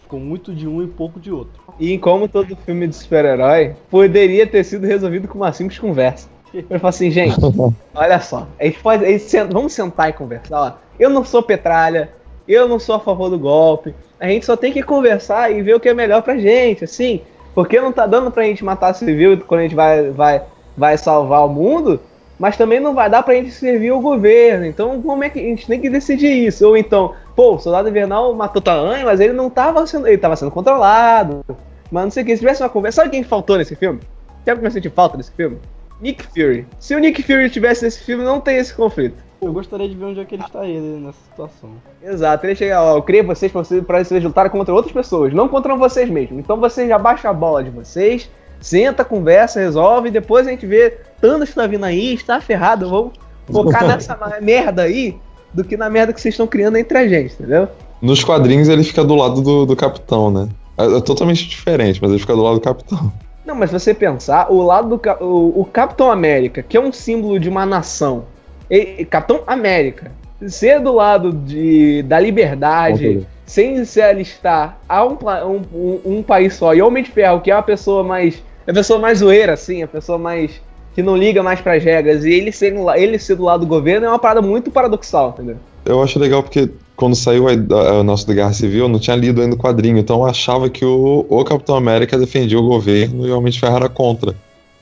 Ficou muito de um e pouco de outro. E como todo filme de super-herói, poderia ter sido resolvido com uma simples conversa. Eu falo assim, gente, olha só, a gente pode, a gente senta- vamos sentar e conversar. Ó, eu não sou petralha, eu não sou a favor do golpe. A gente só tem que conversar e ver o que é melhor pra gente, assim. Porque não tá dando pra gente matar civil quando a gente vai, vai, vai salvar o mundo, mas também não vai dar pra gente servir o governo. Então, como é que a gente tem que decidir isso? Ou então, pô, o soldado invernal matou Talanha, mas ele não tava sendo. Ele tava sendo controlado. Mas não sei o que, se tivesse uma conversa. Sabe quem faltou nesse filme? Sabe quem eu senti falta nesse filme? Nick Fury. Se o Nick Fury tivesse nesse filme, não tem esse conflito. Eu gostaria de ver onde é que ele estaria nessa situação. Exato, ele chega, ó, eu criei vocês pra vocês, pra vocês lutarem contra outras pessoas, não contra vocês mesmos. Então vocês já baixam a bola de vocês, senta, conversa, resolve, e depois a gente vê Thanos tá vindo aí, está ferrado, vamos focar nessa merda aí do que na merda que vocês estão criando entre a gente, entendeu? Nos quadrinhos ele fica do lado do, do capitão, né? É, é totalmente diferente, mas ele fica do lado do capitão. Não, mas se você pensar, o lado do o, o Capitão América, que é um símbolo de uma nação, e- Capitão América, ser do lado de, da liberdade, sem se alistar a um, um, um, um país só, e Homem de Ferro, que é uma pessoa mais. É a pessoa mais zoeira, assim, a pessoa mais. que não liga mais pras regras, e ele ser, ele ser do lado do governo é uma parada muito paradoxal, entendeu? Eu acho legal porque quando saiu o nosso da Guerra Civil, eu não tinha lido ainda o quadrinho, então eu achava que o, o Capitão América defendia o governo e o Homem de Ferro era contra.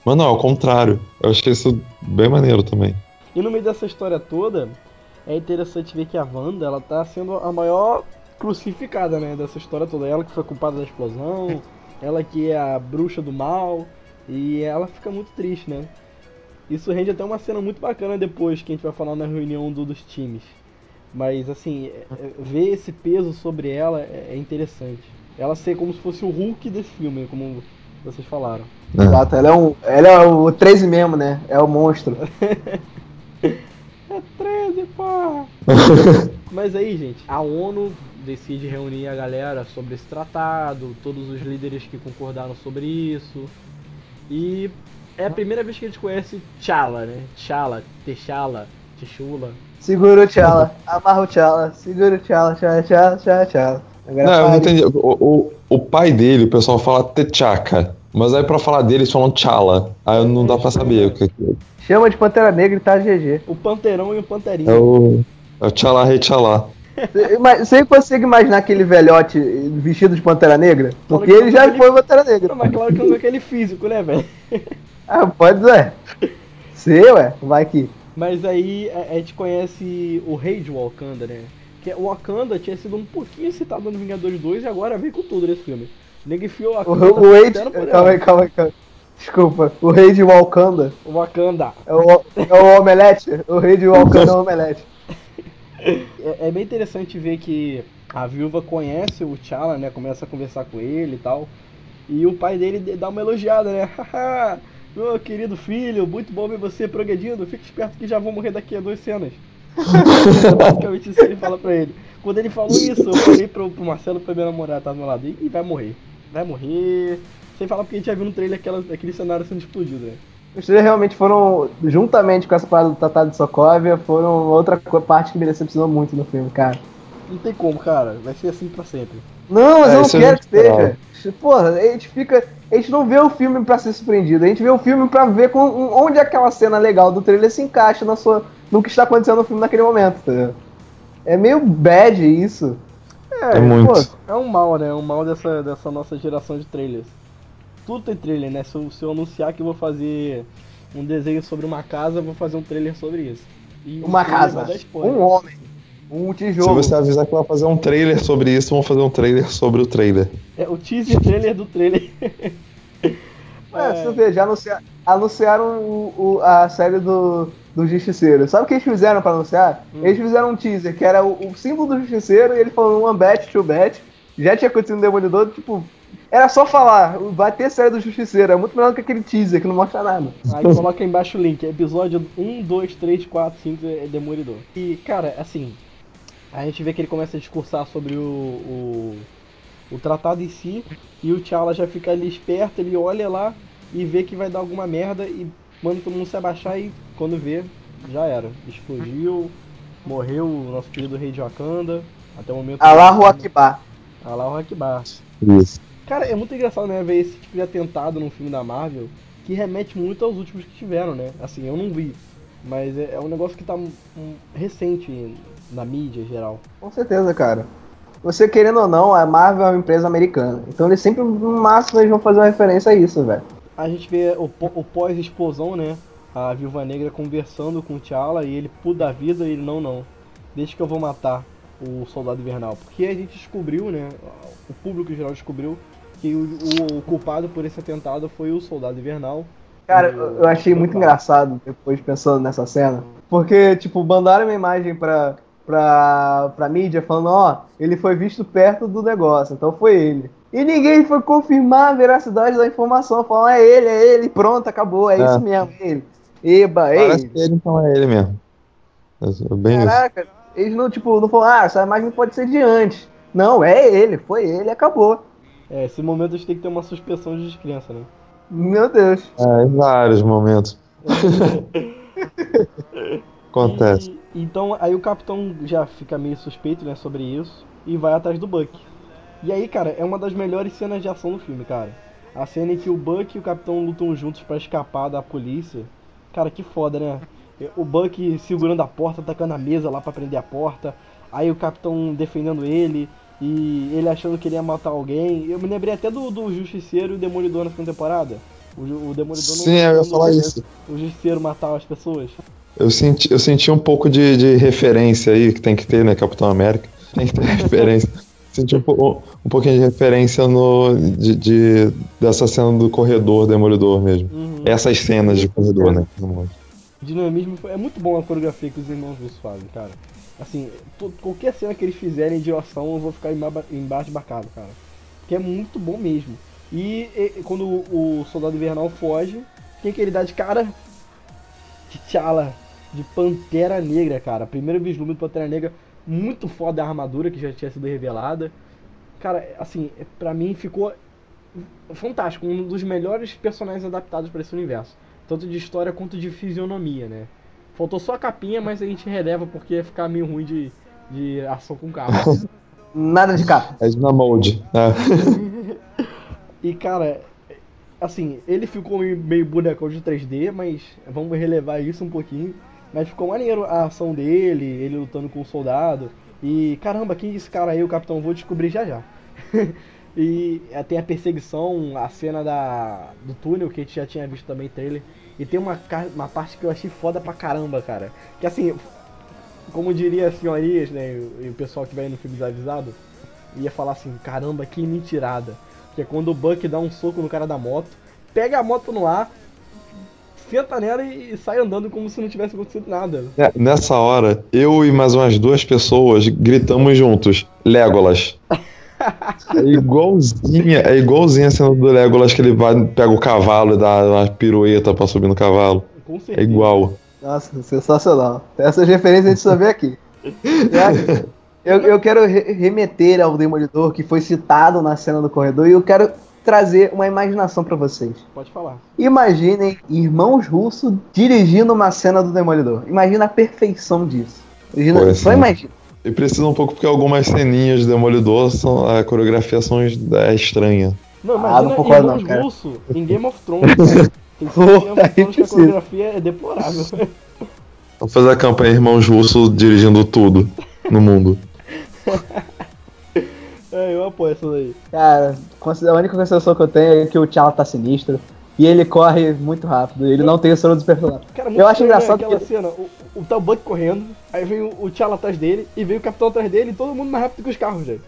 Mas não, ao contrário. Eu achei isso bem maneiro também. E no meio dessa história toda, é interessante ver que a Wanda, ela tá sendo a maior crucificada, né, dessa história toda. Ela que foi culpada da explosão, ela que é a bruxa do mal, e ela fica muito triste, né. Isso rende até uma cena muito bacana depois, que a gente vai falar na reunião do- dos times. Mas, assim, é- é- ver esse peso sobre ela é é interessante. Ela ser como se fosse o Hulk desse filme, como vocês falaram. É. Exato, ela é, um, ela é o 13 mesmo, né? É o monstro. É 13, pá! Mas aí, gente, a ONU decide reunir a galera sobre esse tratado, todos os líderes que concordaram sobre isso. E é a primeira vez que a gente conhece T'Challa, né? T'Challa, T'Challa, T'Chula. Segura o Tchala, amarra o Tchala, segura o Tchala, Tchala, Tchala, Tchala, Tchala. Agora Não, eu não entendi. O, o, o pai dele, o pessoal fala T'Chaka. Mas aí pra falar dele, eles falam T'Challa. Aí não dá pra saber o que que é. Chama de Pantera Negra e tá GG. O Panterão e o Panterinho. É o. É o T'Challa Rei T'Challa. Você consegue imaginar aquele velhote vestido de Pantera Negra? Porque ele já ele- foi Pantera Negra. Não, mas claro que não é aquele físico, né, velho? Ah, pode ser. Sei, ué. Vai aqui. Mas aí a, a gente conhece o rei de Wakanda, né? Que o Wakanda tinha sido um pouquinho citado no Vingadores 2 e agora vem com tudo nesse filme. Nego enfiou o O, Wakanda. o rei de... Calma aí, calma aí, calma. Desculpa. O rei de Wakanda. O Wakanda. É o, é o Omelete. O rei de Wakanda é o Omelete. É, é bem interessante ver que a viúva conhece o T'Challa, né? Começa a conversar com ele e tal. E o pai dele dá uma elogiada, né? Meu querido filho, muito bom ver você progredindo. Fique esperto que já vou morrer daqui a duas cenas. É basicamente isso que ele fala pra ele. Quando ele falou isso, eu falei pro, pro Marcelo, pra minha namorada, tá do meu lado, e vai morrer. Vai morrer. Sem falar porque a gente já viu no trailer aquela, aquele cenário sendo explodido, né? Os três realmente foram, juntamente com essa parada do Tratado de Sokovia, foram outra parte que me decepcionou muito no filme, cara. Não tem como, cara. Vai ser assim pra sempre. Não, mas É, eu não a quero que esteja. Porra, a gente fica. A gente não vê o filme pra ser surpreendido, a gente vê o filme pra ver com, onde aquela cena legal do trailer se encaixa na sua, no que está acontecendo no filme naquele momento, entendeu? É meio bad isso. É muito. É um mal, né? É um mal dessa, dessa nossa geração de trailers. Tudo tem trailer, né? Se eu, se eu anunciar que eu vou fazer um desenho sobre uma casa, eu vou fazer um trailer sobre isso. E Uma casa, um homem, um Se tijolo. você avisar que vai fazer um trailer sobre isso, vamos fazer um trailer sobre o trailer. É o teaser trailer do trailer. É, você vê, já anuncia- anunciaram o- o- a série do, do Justiceiro. Sabe o que eles fizeram pra anunciar? Eles fizeram um teaser, que era o, o símbolo do Justiceiro, e ele falou one bet, two bet. Já tinha acontecido no Demolidor, tipo... Era só falar, vai ter série do Justiceiro. É muito melhor do que aquele teaser, que não mostra nada. Aí coloca aí embaixo o link. Episódio 1, 2, 3, 4, 5 é Demolidor. E, cara, assim, a gente vê que ele começa a discursar sobre o, o, o tratado em si. E o T'Challa já fica ali esperto, ele olha lá e vê que vai dar alguma merda e manda todo mundo se abaixar e quando vê, já era. Explodiu, morreu o nosso querido rei de Wakanda. Até o momento. Allahu Akbar. Allahu Akbar. Isso. Cara, é muito engraçado, né, ver esse tipo de atentado num filme da Marvel que remete muito aos últimos que tiveram, né? Assim, eu não vi, mas é, é um negócio que tá hum, recente na mídia em geral. Com certeza, cara. Você querendo ou não, a Marvel é uma empresa americana. Então eles sempre, no máximo, eles vão fazer uma referência a isso, velho. A gente vê o, o pós-explosão, né? A Viúva Negra conversando com o T'Challa e ele puto da vida e ele, não, não. Deixa que eu vou matar o Soldado Invernal. Porque a gente descobriu, né? O público em geral descobriu que o, o- culpado por esse atentado foi o Soldado Invernal. Cara, eu eu achei muito engraçado depois pensando nessa cena. Porque, tipo, mandaram uma imagem pra, pra, pra mídia falando, ó, ele foi visto perto do negócio, então foi ele. E ninguém foi confirmar a veracidade da informação, falando, é ele, é ele, pronto, acabou, é, É. isso mesmo, é ele. Eba, é ele. que ele então é ele mesmo. É bem isso. Caraca, eles não, tipo, não falaram, ah, essa imagem pode ser de antes. Não, é ele, foi ele, acabou. É, esse momento a gente tem que ter uma suspensão de descrença, né? Meu Deus. É, em vários momentos. Acontece. E- então aí o capitão já fica meio suspeito, né, sobre isso e vai atrás do Buck. E aí, cara, é uma das melhores cenas de ação do filme, cara. A cena em que o Buck e o capitão lutam juntos pra escapar da polícia. Cara, que foda, né? O Buck segurando a porta, atacando a mesa lá pra prender a porta. Aí o capitão defendendo ele e ele achando que ele ia matar alguém. Eu me lembrei até do, do Justiceiro e o Demolidor na segunda temporada. O, o Demolidor não Sim, eu ia não falar isso. O Justiceiro matar as pessoas. Eu senti, eu senti um pouco de, de referência aí, que tem que ter, né, Capitão América. Tem que ter referência. Senti um, um pouquinho de referência no, de, de- dessa cena do corredor demolidor mesmo. Uhum. Essas cenas de corredor, né? dinamismo é muito bom a coreografia que os irmãos Russo fazem, cara. Assim, qualquer cena que eles fizerem de ação eu vou ficar emba- embaixo embarcado, cara. Porque é muito bom mesmo. E, e- quando o, o soldado invernal foge, quem que ele dá de cara? T'Challa, de Pantera Negra, cara. Primeiro vislumbre do Pantera Negra, muito foda a armadura que já tinha sido revelada. Cara, assim, pra mim ficou fantástico, um dos melhores personagens adaptados para esse universo. Tanto de história quanto de fisionomia, né? Faltou só a capinha, mas a gente releva porque ia ficar meio ruim de, de ação com carro. Nada de capa. É de na molde. É. e cara, assim, ele ficou meio, bonecão de 3D, mas vamos relevar isso um pouquinho. Mas ficou maneiro a ação dele, ele lutando com o soldado. E caramba, quem é esse cara aí, o capitão? Vou descobrir já já. e é, tem a perseguição, a cena da, do túnel que a gente já tinha visto também trailer. E tem uma, uma parte que eu achei foda pra caramba, cara. Que assim, como diria as senhorias, né, e o pessoal que vai no filme desavisado, ia falar assim, caramba, que mentirada. Que é quando o Buck dá um soco no cara da moto, pega a moto no ar, senta nela e, e sai andando como se não tivesse acontecido nada. É, Nessa hora, eu e mais umas duas pessoas gritamos juntos: Legolas. É igualzinha, é igualzinha a cena do Legolas que ele vai, pega o cavalo e dá uma pirueta pra subir no cavalo. Com É igual. Nossa, sensacional. Essas referências a gente só vê aqui. É, Eu, eu quero re- remeter ao Demolidor que foi citado na cena do corredor e eu quero trazer uma imaginação pra vocês. Pode falar. Imaginem irmãos russos dirigindo uma cena do Demolidor. Imagina a perfeição disso. Imagina, Pô, só sim. imagina. E precisa um pouco porque algumas ceninhas de Demolidor, são, a coreografia são, é estranha. Não, Ah, imagina não concordo irmãos não, cara. russo em Game of Thrones. Tem que em Game of Thrones que a coreografia é deplorável. Vamos fazer a campanha Irmãos Russos dirigindo tudo no mundo. É, eu apoio essa daí. Cara, a única consideração que eu tenho é que o T'Challa tá sinistro. E ele corre muito rápido, ele não tem o soro muito Eu acho engraçado aquela que- cena, o, o tá o Buck correndo, aí vem o, o T'Challa atrás dele, e vem o Capitão atrás dele, e todo mundo mais rápido que os carros, velho.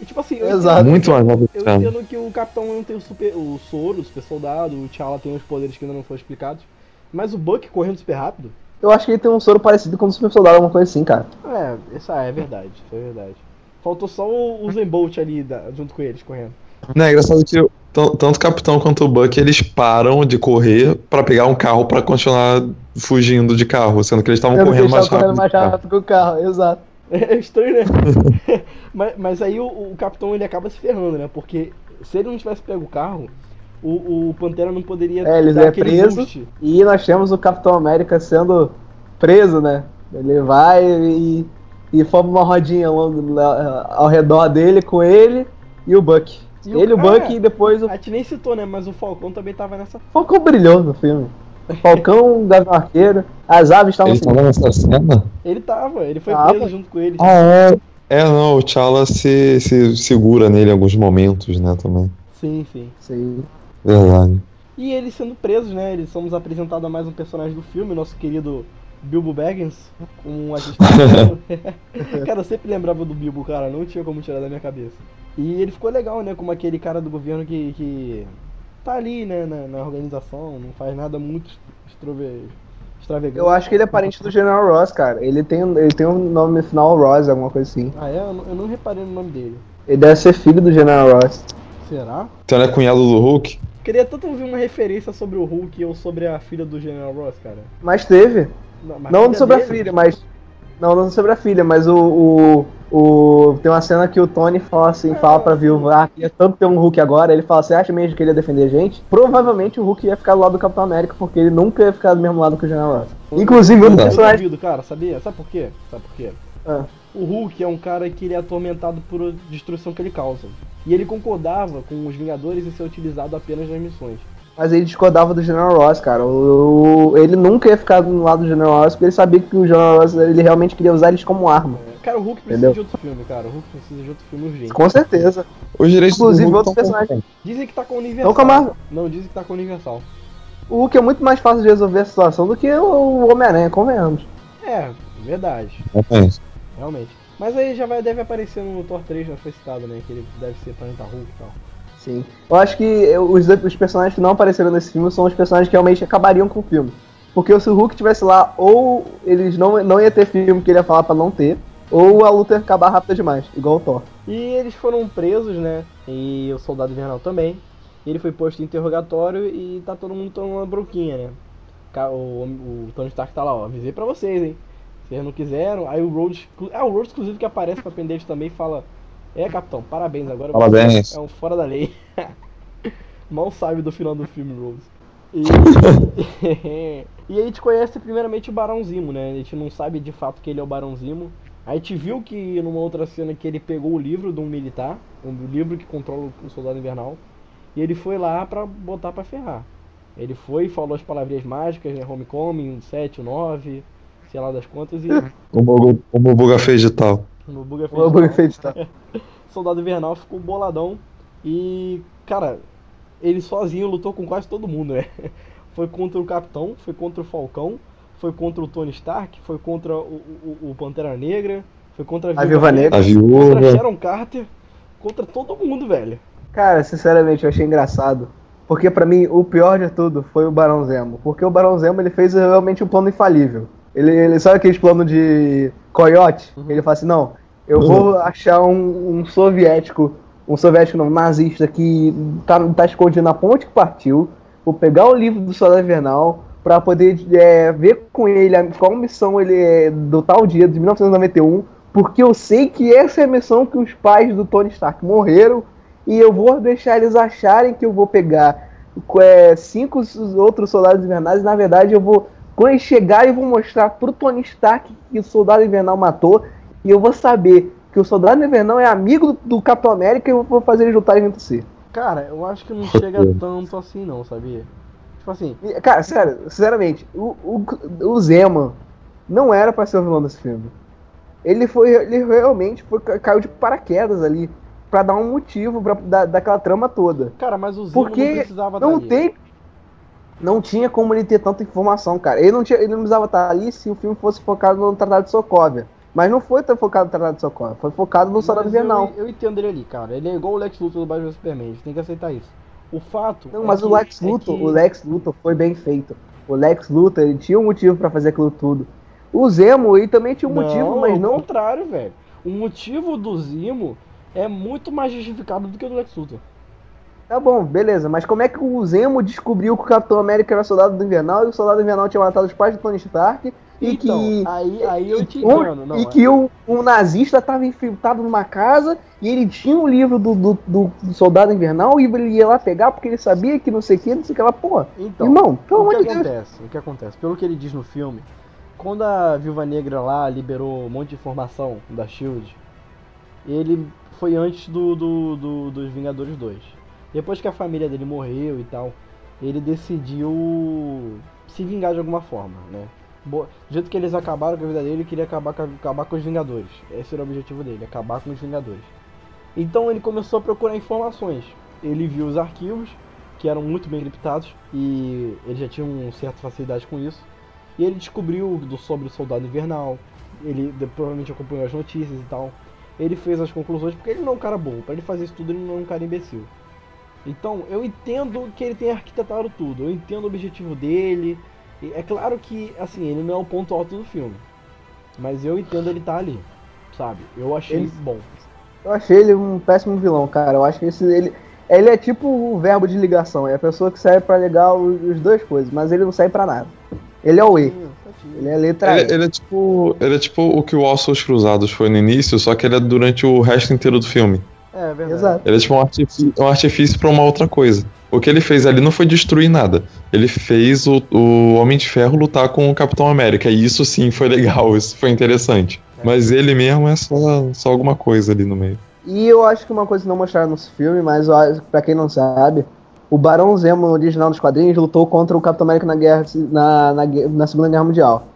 E tipo assim, eu Exato. entendo- Muito mais rápido que Eu entendo que o Capitão não tem o, super, o soro, o super soldado, o T'Challa tem os poderes que ainda não foram explicados. Mas o Buck correndo super rápido, Eu acho que ele tem um soro parecido com o super soldado, alguma coisa assim, cara. é, essa é verdade, isso é verdade. Faltou só o, o Zen Bolt ali da- junto com eles, correndo. Não, é engraçado que tanto o Capitão quanto o Buck, eles param de correr pra pegar um carro pra continuar fugindo de carro, sendo que eles estavam correndo eles mais estavam rápido. correndo mais que o carro. rápido que o carro, exato. É estranho, né? mas, mas aí o, o Capitão ele acaba se ferrando, né? Porque se ele não tivesse pego o carro, o, o Pantera não poderia É, ele dar é aquele preso. boost. E nós temos o Capitão América sendo preso, né? Ele vai e, e forma uma rodinha ao, ao redor dele com ele e o Buck. E o- ele, o é. Buck e depois o A gente nem citou, né? Mas o Falcão também tava nessa. Falcão brilhou no filme. Falcão, Gavião Arqueiro, as aves estavam Ele assim. tava nessa cena? Ele tava, ele foi Tava. preso junto com ele. Ah, é. É, não, o T'Challa se, se segura nele em alguns momentos, né, também. Sim, sim. Sim. Verdade. E eles sendo presos, né? Eles somos apresentados a mais um personagem do filme, nosso querido Bilbo Baggins, com a gente tá falando. Cara, eu sempre lembrava do Bilbo, cara, não tinha como tirar da minha cabeça. E ele ficou legal, né? Como aquele cara do governo que, que tá ali, né, na, na organização, não faz nada muito extrove... extravagante. Eu acho que ele é parente do General Ross, cara. Ele tem, ele tem um nome final Ross, alguma coisa assim. Ah, é? Eu não, eu não reparei no nome dele. Ele deve ser filho do General Ross. Será? Então ele é cunhado do Hulk? Queria tanto ouvir uma referência sobre o Hulk ou sobre a filha do General Ross, cara. Mas teve. mas Não sobre a dele? filha, mas. Não, não sobre a filha, mas o. o, o- tem uma cena que o Tony fala assim, fala pra viúva, ah, queria tanto ter um Hulk agora, ele fala, você acha mesmo que ele ia defender a gente? Provavelmente o Hulk ia ficar do lado do Capitão América, porque ele nunca ia ficar do mesmo lado que o General Ross. Inclusive, Eu personagem. duvido, cara, sabia? Sabe por quê? Sabe por quê? Ah. O Hulk é um cara que ele é atormentado por destruição que ele causa. E ele concordava com os Vingadores em ser utilizado apenas nas missões. Mas ele discordava do General Ross, cara. O, o- ele nunca ia ficar do lado do General Ross, porque ele sabia que o General Ross ele realmente queria usar eles como arma. Cara, o Hulk precisa Entendeu? de outro filme, cara. O Hulk precisa de outro filme urgente. Com certeza. Os direitos Inclusive, outros personagens. Dizem que tá com o Universal. Com a Marvel. Não, dizem que tá com o Universal. O Hulk é muito mais fácil de resolver a situação do que o Homem-Aranha, convenhamos. É, verdade. Realmente. Realmente. Mas aí já vai, deve aparecer no Thor 3, já foi citado, né? Que ele deve ser Planeta Hulk e tal. Sim. Eu acho que os, os personagens que não apareceram nesse filme são os personagens que realmente acabariam com o filme. Porque se o Hulk tivesse lá, ou eles não, não ia ter filme que ele ia falar pra não ter, ou a luta ia acabar rápida demais, igual o Thor. E eles foram presos, né? E o Soldado Invernal também. Ele foi posto em interrogatório e tá todo mundo tomando uma bronquinha, né? Ca- O, o Tony Stark tá lá, ó. Avisei pra vocês, hein? Vocês não quiseram. Aí o Rhodes. Ah, o Rhodes, inclusive, que aparece pra prender eles também fala: É, capitão, parabéns, agora você Parabéns. é um fora da lei. Mal sabe do final do filme, Rhodes. E... e aí a gente conhece primeiramente o Barão Zimo, né? A gente não sabe de fato que ele é o Barão Zimo. A gente viu que numa outra cena que ele pegou o livro de um militar, um livro que controla o Soldado Invernal, e ele foi lá pra botar pra ferrar. Ele foi e falou as palavrinhas mágicas, né? Homecoming, 7, 9, sei lá das contas, e Como, o- o Buga fez de tal. no Buga fez O Buga tal. Soldado Invernal ficou boladão e, cara, ele sozinho lutou com quase todo mundo, né? Foi contra o Capitão, foi contra o Falcão, foi contra o Tony Stark, foi contra o, o, o Pantera Negra, foi contra A Viúva Negra. A contra viúva. Sharon Carter, contra todo mundo, velho. Cara, sinceramente, eu achei engraçado. Porque pra mim, o pior de tudo foi o Barão Zemo. Porque o Barão Zemo, ele fez realmente um plano infalível. Ele, ele sabe aqueles planos de coiote? Ele fala assim, não, eu vou achar um, um soviético, um soviético não, nazista que tá, tá escondido na ponte que partiu. Vou pegar o livro do Soldado Invernal pra poder é, ver com ele qual missão ele é do tal dia, de 1991. Porque eu sei que essa é a missão que os pais do Tony Stark morreram e eu vou deixar eles acharem que eu vou pegar é, cinco outros soldados invernais e na verdade eu vou quando eles chegarem eu vou mostrar pro Tony Stark que o soldado invernal matou e eu vou saber que o soldado invernal é amigo do, do Capitão América e eu vou fazer eles lutarem junto si. Cara, eu acho que não chega tanto assim não, sabia? Tipo assim, Cara, sério, sinceramente, o, o, o Zema não era pra ser o vilão desse filme. Ele foi, ele realmente foi, caiu de paraquedas ali. pra dar um motivo pra, da, daquela trama toda. Cara, mas o Zemo Porque não precisava não estar ali. tem. Não tinha como ele ter tanta informação, cara. Ele não, tinha, ele não precisava estar ali se o filme fosse focado no Tratado de Sokovia. Mas não foi tão focado no Tratado de Sokovia, foi focado no Soldado Invernal. Eu, eu entendo ele ali, cara. Ele é igual o Lex Luthor do Batman Superman, a gente tem que aceitar isso. O fato. Não, é mas que- o Lex é Luthor, que- o Lex Luthor foi bem feito. O Lex Luthor, ele tinha um motivo pra fazer aquilo tudo. O Zemo, ele também tinha um motivo, mas ao não. contrário, velho. O motivo do Zimo é muito mais justificado do que o do Lex Luthor. Tá bom, beleza, mas como é que o Zemo descobriu que o Capitão América era soldado do Invernal e o soldado do Invernal tinha matado os pais do Tony Stark e Então, que. aí, aí eu te Um- entendo. Não, e é- que o, um nazista estava infiltrado numa casa e ele tinha um livro do, do, do- do Soldado Invernal e ele ia lá pegar porque ele sabia que não sei o que, não sei o que lá, porra. Então, Irmão, pelo o que amor de Deus. acontece? O que acontece? Pelo que ele diz no filme, quando a Viúva Negra lá liberou um monte de informação da SHIELD, ele foi antes do, do, do- dos Vingadores 2. Depois que a família dele morreu e tal, ele decidiu se vingar de alguma forma, né? Bo- Do jeito que eles acabaram com a vida dele, ele queria acabar com, acabar com os Vingadores. Esse era o objetivo dele, acabar com os Vingadores. Então ele começou a procurar informações. Ele viu os arquivos, que eram muito bem encriptados, e ele já tinha uma certa facilidade com isso. E ele descobriu do, sobre o Soldado Invernal, ele provavelmente acompanhou as notícias e tal. Ele fez as conclusões, porque ele não é um cara bom, para ele fazer isso tudo ele não é um cara imbecil. Então, eu entendo que ele tenha arquitetado tudo, eu entendo o objetivo dele. É claro que, assim, ele não é o ponto alto do filme. Mas eu entendo ele tá ali, sabe? Eu achei Ele- bom. Eu achei ele um péssimo vilão, cara. Eu acho que esse, ele, ele é tipo o verbo de ligação. É a pessoa que serve pra ligar os, os duas coisas, mas ele não serve pra nada. Ele é o E. Ele é letra Ele, E. ele é tipo, ele é tipo o que o Ossos Cruzados foi no início, só que ele é durante o resto inteiro do filme. É, verdade. Exato. Ele é tipo um artifício, um artifício pra uma outra coisa. O que ele fez ali não foi destruir nada. Ele fez o, o Homem de Ferro lutar com o Capitão América. E isso sim foi legal, isso foi interessante. Mas ele mesmo é só, só alguma coisa ali no meio. E eu acho que uma coisa não mostraram nesse filme, mas pra quem não sabe, o Barão Zemo original dos quadrinhos lutou contra o Capitão América na, guerra, na, na, na Segunda Guerra Mundial.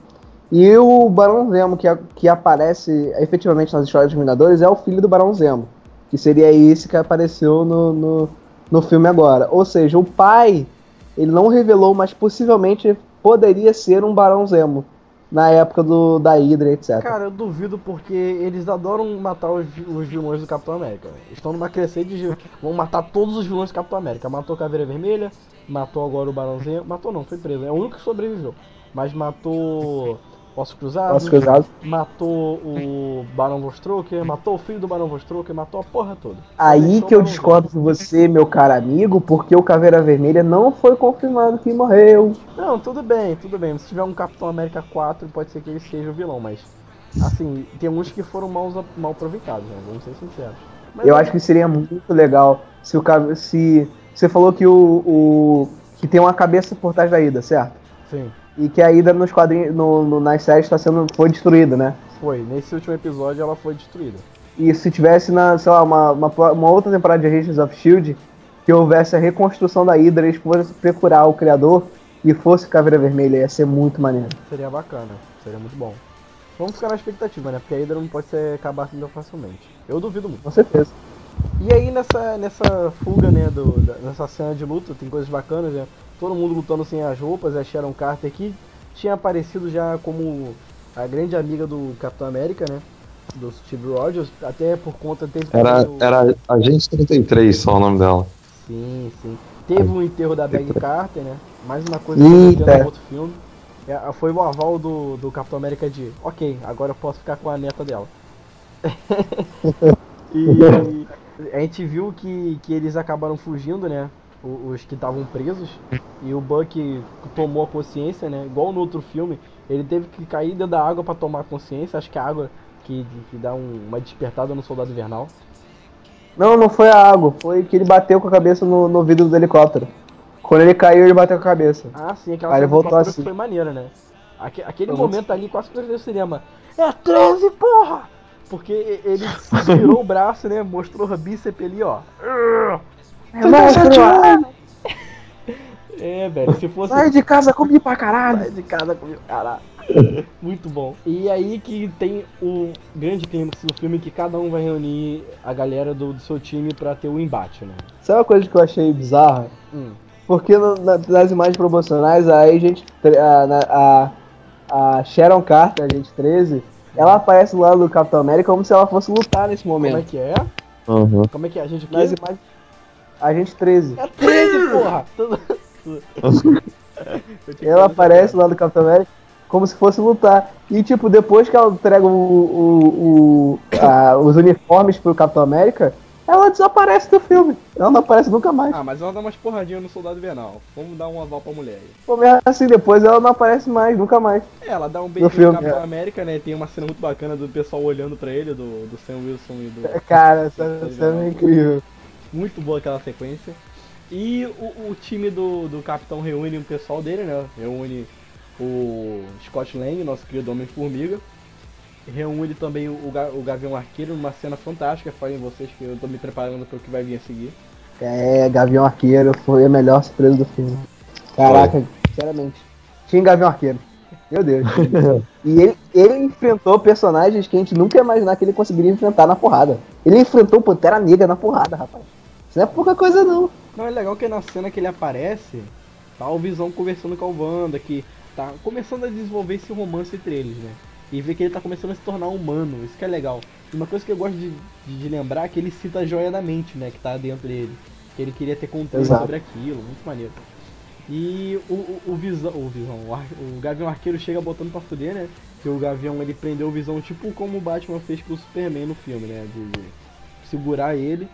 E o Barão Zemo que, que aparece efetivamente nas histórias dos Vingadores é o filho do Barão Zemo, que seria esse que apareceu no, no, no filme agora. Ou seja, o pai, ele não revelou, mas possivelmente poderia ser um Barão Zemo na época do, da Hydra, etc. Cara, eu duvido porque eles adoram matar os, os vilões do Capitão América. Estão numa crescente de. Vão matar todos os vilões do Capitão América. Matou Caveira Vermelha, matou agora o Barãozinho. Matou não, foi preso. É o único que sobreviveu. Mas matou Ossos Cruzados. Ossos Cruzados. Matou o Barão Vostroker, matou o filho do Barão Vostroker, matou a porra toda. Aí que eu discordo com você, meu caro amigo, porque o Caveira Vermelha não foi confirmado que morreu. Não, tudo bem, tudo bem. Se tiver um Capitão América 4, pode ser que ele seja o vilão, mas. Assim, tem uns que foram mal, mal aproveitados, né? Vamos ser sinceros. Mas Eu acho que seria muito legal se o Cave- se você falou que o, o- que tem uma cabeça por trás da Ida, certo? Sim, E que a Ida nos quadrinhos, no, no- nas séries está sendo foi destruída, né? foi. Nesse último episódio ela foi destruída. E se tivesse na, sei lá, uma, uma, uma outra temporada de Agents of Shield que houvesse a reconstrução da Hydra, eles fossem procurar o criador e fosse Caveira Vermelha, ia ser muito maneiro. Seria bacana, seria muito bom. Vamos ficar na expectativa, né? Porque a Hydra não pode ser acabar assim tão facilmente. Eu duvido muito. Com certeza. E aí nessa, nessa fuga, né, do, da- nessa cena de luta, tem coisas bacanas, né? Todo mundo lutando sem as roupas, a Sharon Carter que tinha aparecido já como a grande amiga do Capitão América, né? Do Steve Rogers, até por conta teve Era, o- era Agente 33 só o nome dela. Sim, sim. Teve o enterro da Peggy Carter, né? Mais uma coisa Eita. que eu no outro filme. É, Foi o aval do, do Capitão América de, ok, agora eu posso ficar com a neta dela. e a gente viu que, que eles acabaram fugindo, né? Os que estavam presos. E o Buck tomou a consciência, né? Igual no outro filme, ele teve que cair dentro da água pra tomar consciência. Acho que a água que, que dá um- uma despertada no Soldado Invernal. Não, não foi a água, foi que ele bateu com a cabeça no, no vidro do helicóptero. Quando ele caiu, ele bateu com a cabeça. Ah, sim, aquela Aí ele voltou assim. foi maneira, né? Aque- aquele momento ali quase que no cinema. É 13, porra! Porque ele virou o braço, né? Mostrou o bíceps ali, ó. É monstro! É, velho, se fosse. Sai de casa, comi pra caralho! Sai de casa comigo, caralho. Muito bom. E aí que tem o grande clímax do filme que cada um vai reunir a galera do, do seu time pra ter o embate, né? Sabe uma coisa que eu achei bizarra? Hum. Porque no- na- nas imagens promocionais, a Agent, tre- a, a, a Sharon Carter, a Agente 13, ela aparece lado do Capitão América como se ela fosse lutar nesse Como é momento. que é? Uhum. Como é que é? A gente Nas quer? imagens. A gente 13. É 13, porra! Que Ela aparece lá do Capitão América como se fosse lutar. E, tipo, depois que ela entrega o, o- o- a- os uniformes pro Capitão América, ela desaparece do filme. Ela não aparece nunca mais. Ah, mas ela dá umas porradinhas no Soldado Invernal. Vamos dar um aval pra mulher aí. Pô, mesmo assim, depois ela não aparece mais, nunca mais. É, ela dá um beijo no filme, Capitão é. América, né? Tem uma cena muito bacana do pessoal olhando pra ele, do, do Sam Wilson e do. Cara, essa cena é incrível. Muito boa aquela sequência. E o, o time do, do Capitão reúne o pessoal dele, né? Reúne o Scott Lang, nosso querido Homem-Formiga. Reúne também o, o Gavião Arqueiro numa cena fantástica. Falem vocês que eu tô me preparando para o que vai vir a seguir. É, Gavião Arqueiro foi a melhor surpresa do filme. Caraca, sinceramente. Tinha Gavião Arqueiro. Meu Deus. e ele, ele enfrentou personagens que a gente nunca ia imaginar que ele conseguiria enfrentar na porrada. Ele enfrentou o Pantera Negra na porrada, rapaz. Isso não é pouca coisa, não. Não, é legal que na cena que ele aparece, tá o Visão conversando com a Wanda, que tá começando a desenvolver esse romance entre eles, né? E vê que ele tá começando a se tornar humano, isso que é legal. E uma coisa que eu gosto de, de- de lembrar é que ele cita a joia da mente, né? Que tá dentro dele. Que ele queria ter controle Exato. sobre aquilo, muito maneiro. E o, o, o Visão, o Visão, o, o Gavião Arqueiro chega botando pra fuder, né? Que o Gavião ele prendeu o Visão tipo como o Batman fez com o Superman no filme, né? De, de segurar ele.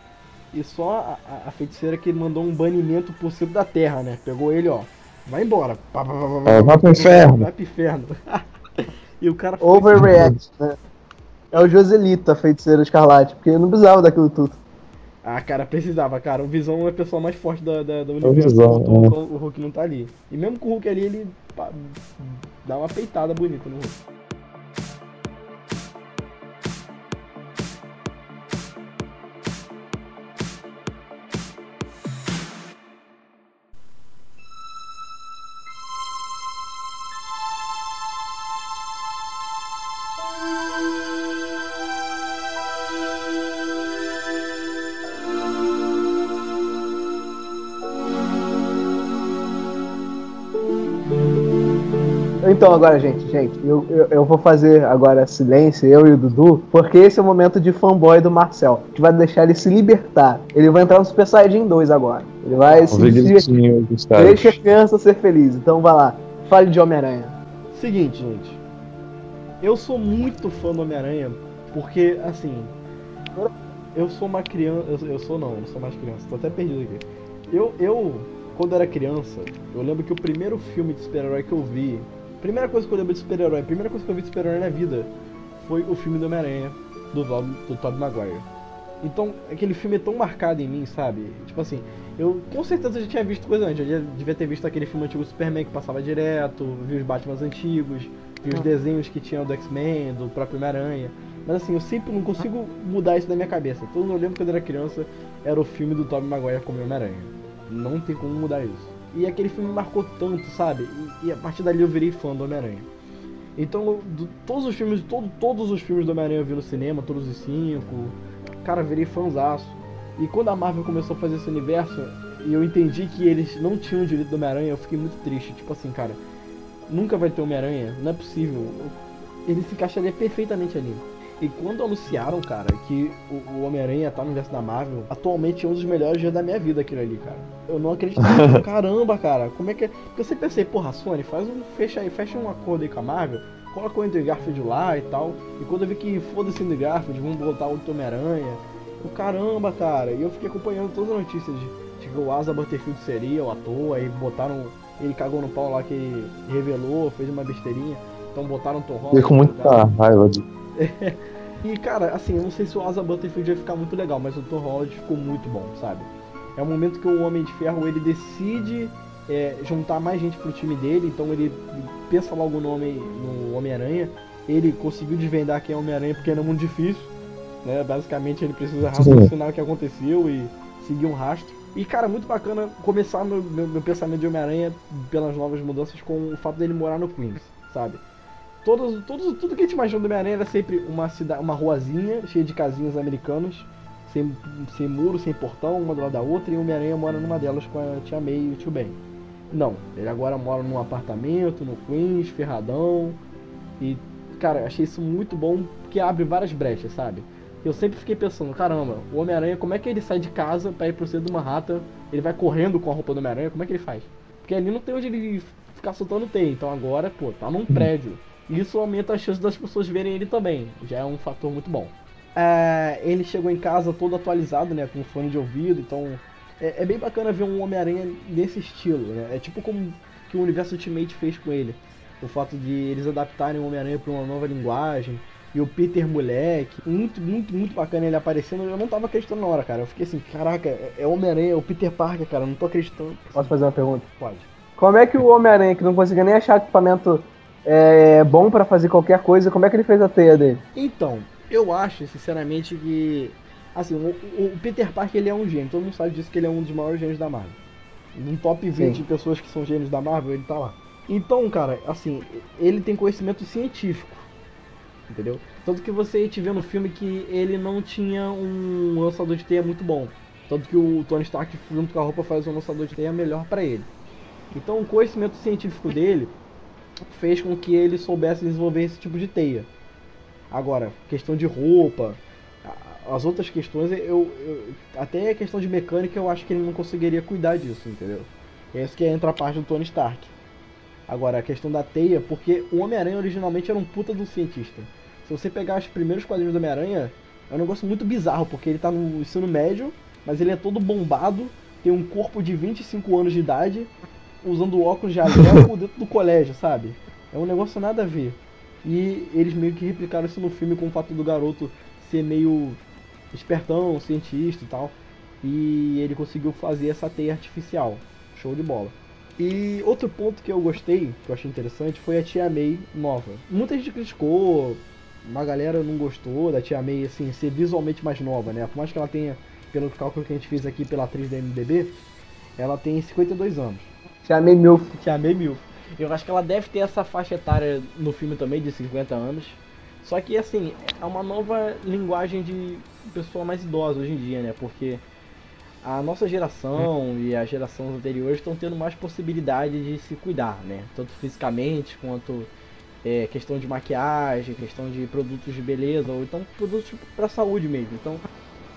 E só a, a- feiticeira que mandou um banimento por cima da terra, né? Pegou ele, ó. Vai embora. Pá, pá, pá, pá, pá, É, vai pro inferno. Vai pro inferno. e o cara foi- Overreact, né? É o Joselito, a feiticeira escarlate, porque não precisava daquilo tudo. Ah, cara, precisava, cara. O Visão é a pessoa mais forte da, da, do o universo. Visão, o, é. o Hulk não tá ali. E mesmo com o Hulk ali, ele dá uma peitada bonita no Hulk. Então agora, gente, gente, eu, eu, eu vou fazer agora silêncio, eu e o Dudu, porque esse é o momento de fanboy do Marcel. A gente vai deixar ele se libertar. Ele vai entrar no Super Saiyajin 2 agora. Ele vai se divertir. Deixa a criança ser feliz. Então vai lá, fale de Homem-Aranha. Seguinte, gente. Eu sou muito fã do Homem-Aranha, porque, assim. Eu sou uma criança. Eu, eu sou não, eu não sou mais criança, tô até perdido aqui. Eu, eu, quando era criança, eu lembro que o primeiro filme de super-herói que eu vi. Primeira coisa que eu lembro de super-herói, primeira coisa que eu vi de super-herói na vida foi o filme do Homem-Aranha, do, do Tobey Maguire. Então, aquele filme é tão marcado em mim, sabe? Tipo assim, eu com certeza já tinha visto coisa antes. Eu já devia ter visto aquele filme antigo do Superman que passava direto, vi os Batmans antigos, vi os desenhos que tinham do X-Men, do próprio Homem-Aranha. Mas assim, eu sempre não consigo mudar isso da minha cabeça. Todo mundo eu lembro quando eu era criança, era o filme do Tobey Maguire como Homem-Aranha. Não tem como mudar isso. E aquele filme me marcou tanto, sabe? E, e a partir dali eu virei fã do Homem-Aranha. Então, do- todos os filmes, todo, todos os filmes do Homem-Aranha eu vi no cinema, todos os cinco. Cara, virei fãzaço. E quando a Marvel começou a fazer esse universo, e eu entendi que eles não tinham o direito do Homem-Aranha, eu fiquei muito triste. Tipo assim, cara, nunca vai ter Homem-Aranha, não é possível. Ele se encaixaria perfeitamente ali. E quando anunciaram, cara, que o, o Homem-Aranha tá no universo da Marvel, atualmente é um dos melhores dias da minha vida aquilo ali, cara. Eu não acreditava. Caramba, cara, como é que é? Porque eu sempre pensei, porra, Sony, faz um. Fecha aí, fecha um acordo aí com a Marvel, coloca o Andrew Garfield lá e tal. E quando eu vi que foda-se o Andrew Garfield, vamos botar outro Homem-Aranha. Eu, caramba, cara. E eu fiquei acompanhando todas as notícias de, de que o Asa Butterfield seria o ator, aí botaram. Ele cagou no pau lá que revelou, fez uma besteirinha. Então botaram o Tom Holland. Fiquei com muita raiva de. E cara, assim, eu não sei se o Asa Butterfield vai ficar muito legal, mas o Tom Holland ficou muito bom, sabe? É o momento que o Homem de Ferro ele decide é, juntar mais gente pro time dele, então ele pensa logo no Homem, no Homem-Aranha. Ele conseguiu desvendar quem é Homem-Aranha porque era muito difícil, né? Basicamente ele precisa raciocinar o que aconteceu e seguir um rastro. E cara, muito bacana começar meu, meu, meu pensamento de Homem-Aranha pelas novas mudanças com o fato dele morar no Queens, sabe? Todos, todos, tudo que a gente imagina do Homem-Aranha era sempre uma, cidade, uma ruazinha cheia de casinhas americanos, sem, sem muro, sem portão, uma do lado da outra, e o Homem-Aranha mora numa delas com a tia May e o tio Ben. Não, ele agora mora num apartamento, no Queens, ferradão, e, cara, achei isso muito bom, porque abre várias brechas, sabe? Eu sempre fiquei pensando, caramba, o Homem-Aranha, como é que ele sai de casa pra ir pro centro de Manhattan? Ele vai correndo com a roupa do Homem-Aranha, como é que ele faz? Porque ali não tem onde ele ficar soltando teia, então agora, pô, tá num prédio. Isso aumenta a chance das pessoas verem ele também, já é um fator muito bom. É, ele chegou em casa todo atualizado, né, com fone de ouvido, então é, é bem bacana ver um Homem-Aranha nesse estilo, né? É tipo como que o universo Ultimate fez com ele. O fato de eles adaptarem o Homem-Aranha para uma nova linguagem, e o Peter moleque, muito, muito, muito bacana ele aparecendo. Eu não tava acreditando na hora, cara. Eu fiquei assim, caraca, é Homem-Aranha, é o Peter Parker, cara, eu não tô acreditando. Posso fazer uma pergunta? Pode. Como é que o Homem-Aranha, que não conseguia nem achar equipamento é, bom pra fazer qualquer coisa, como é que ele fez a teia dele? Então, eu acho, sinceramente, que. Assim, o, o Peter Parker ele é um gênio, todo mundo sabe disso que ele é um dos maiores gênios da Marvel. Num top 20 Sim. de pessoas que são gênios da Marvel, ele tá lá. Então, cara, assim, ele tem conhecimento científico. Entendeu? Tanto que você te vê no filme que ele não tinha um lançador de teia muito bom. Tanto que o Tony Stark, junto com a roupa, faz um lançador de teia melhor pra ele. Então, o conhecimento científico dele fez com que ele soubesse desenvolver esse tipo de teia. Agora, questão de roupa, as outras questões, eu, eu- até a questão de mecânica, eu acho que ele não conseguiria cuidar disso, entendeu? É isso que entra a parte do Tony Stark. Agora, a questão da teia, porque o Homem-Aranha originalmente era um puta do cientista. Se você pegar os primeiros quadrinhos do Homem-Aranha, é um negócio muito bizarro, porque ele tá no ensino médio, mas ele é todo bombado, tem um corpo de 25 anos de idade, usando óculos de jaleco dentro do colégio, sabe? É um negócio nada a ver. E eles meio que replicaram isso no filme com o fato do garoto ser meio espertão, cientista e tal. E ele conseguiu fazer essa teia artificial. Show de bola. E outro ponto que eu gostei, que eu achei interessante, foi a Tia May nova. Muita gente criticou, uma galera não gostou da Tia May, assim, ser visualmente mais nova, né? Por mais que ela tenha, pelo cálculo que a gente fez aqui pela atriz da MDB, ela tem 52 anos. May Milf. May Milf. Eu acho que ela deve ter essa faixa etária no filme também, de 50 anos. Só que, assim, é uma nova linguagem de pessoa mais idosa hoje em dia, né? Porque a nossa geração e as gerações anteriores estão tendo mais possibilidade de se cuidar, né? Tanto fisicamente quanto é, questão de maquiagem, questão de produtos de beleza, ou então produtos para saúde mesmo. Então,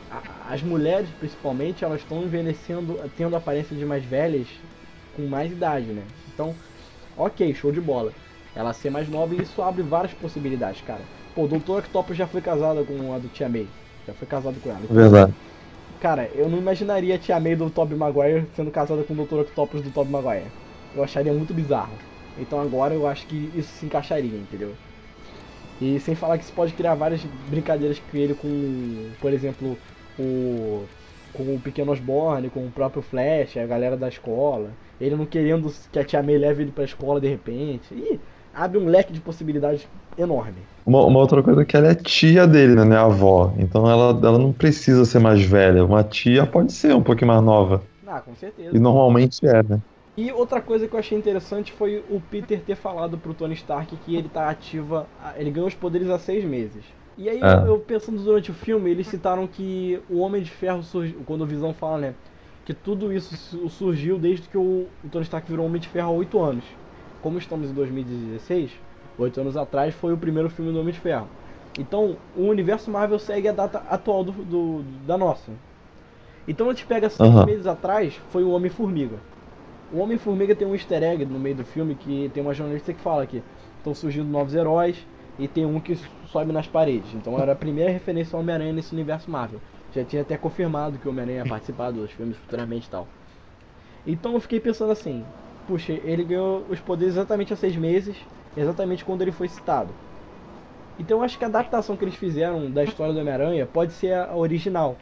a- as mulheres, principalmente, elas estão envelhecendo, tendo aparência de mais velhas com mais idade, né? Então, ok, show de bola. Ela ser mais nova e isso abre várias possibilidades, cara. Pô, o Dr. Octopus já foi casada com a do Tia May. Já foi casado com ela. Verdade. Cara, eu não imaginaria a Tia May do Tobey Maguire sendo casada com o Dr. Octopus do Tobey Maguire. Eu acharia muito bizarro. Então agora eu acho que isso se encaixaria, entendeu? E sem falar que isso pode criar várias brincadeiras com ele com, por exemplo, o com o pequeno Osborne, com o próprio Flash, a galera da escola. Ele não querendo que a Tia May leve ele pra escola de repente. E abre um leque de possibilidades enorme. Uma, uma outra coisa é que ela é tia dele, né? É avó. Então ela, ela não precisa ser mais velha. Uma tia pode ser um pouquinho mais nova. Ah, com certeza. E normalmente é, né? E outra coisa que eu achei interessante foi o Peter ter falado pro Tony Stark que ele tá ativa, ele ganhou os poderes há seis meses. E aí, É. eu, eu pensando durante o filme, eles citaram que o Homem de Ferro surgiu, quando o Visão fala, né, que tudo isso su- surgiu desde que o, o Tony Stark virou Homem de Ferro há oito anos. Como estamos em 2016, oito anos atrás foi o primeiro filme do Homem de Ferro. Então, o universo Marvel segue a data atual do, do- da nossa. Então a gente pega seis Aham. meses atrás, foi o Homem-Formiga. O Homem-Formiga tem um easter egg no meio do filme que tem uma jornalista que fala que estão surgindo novos heróis e tem um que sobe nas paredes. Então era a primeira referência ao Homem-Aranha nesse universo Marvel. Já tinha até confirmado que o Homem-Aranha ia participar dos filmes futuramente e tal. Então eu fiquei pensando assim, puxa, ele ganhou os poderes exatamente há seis meses, exatamente quando ele foi citado. Então eu acho que a adaptação que eles fizeram da história do Homem-Aranha pode ser a original.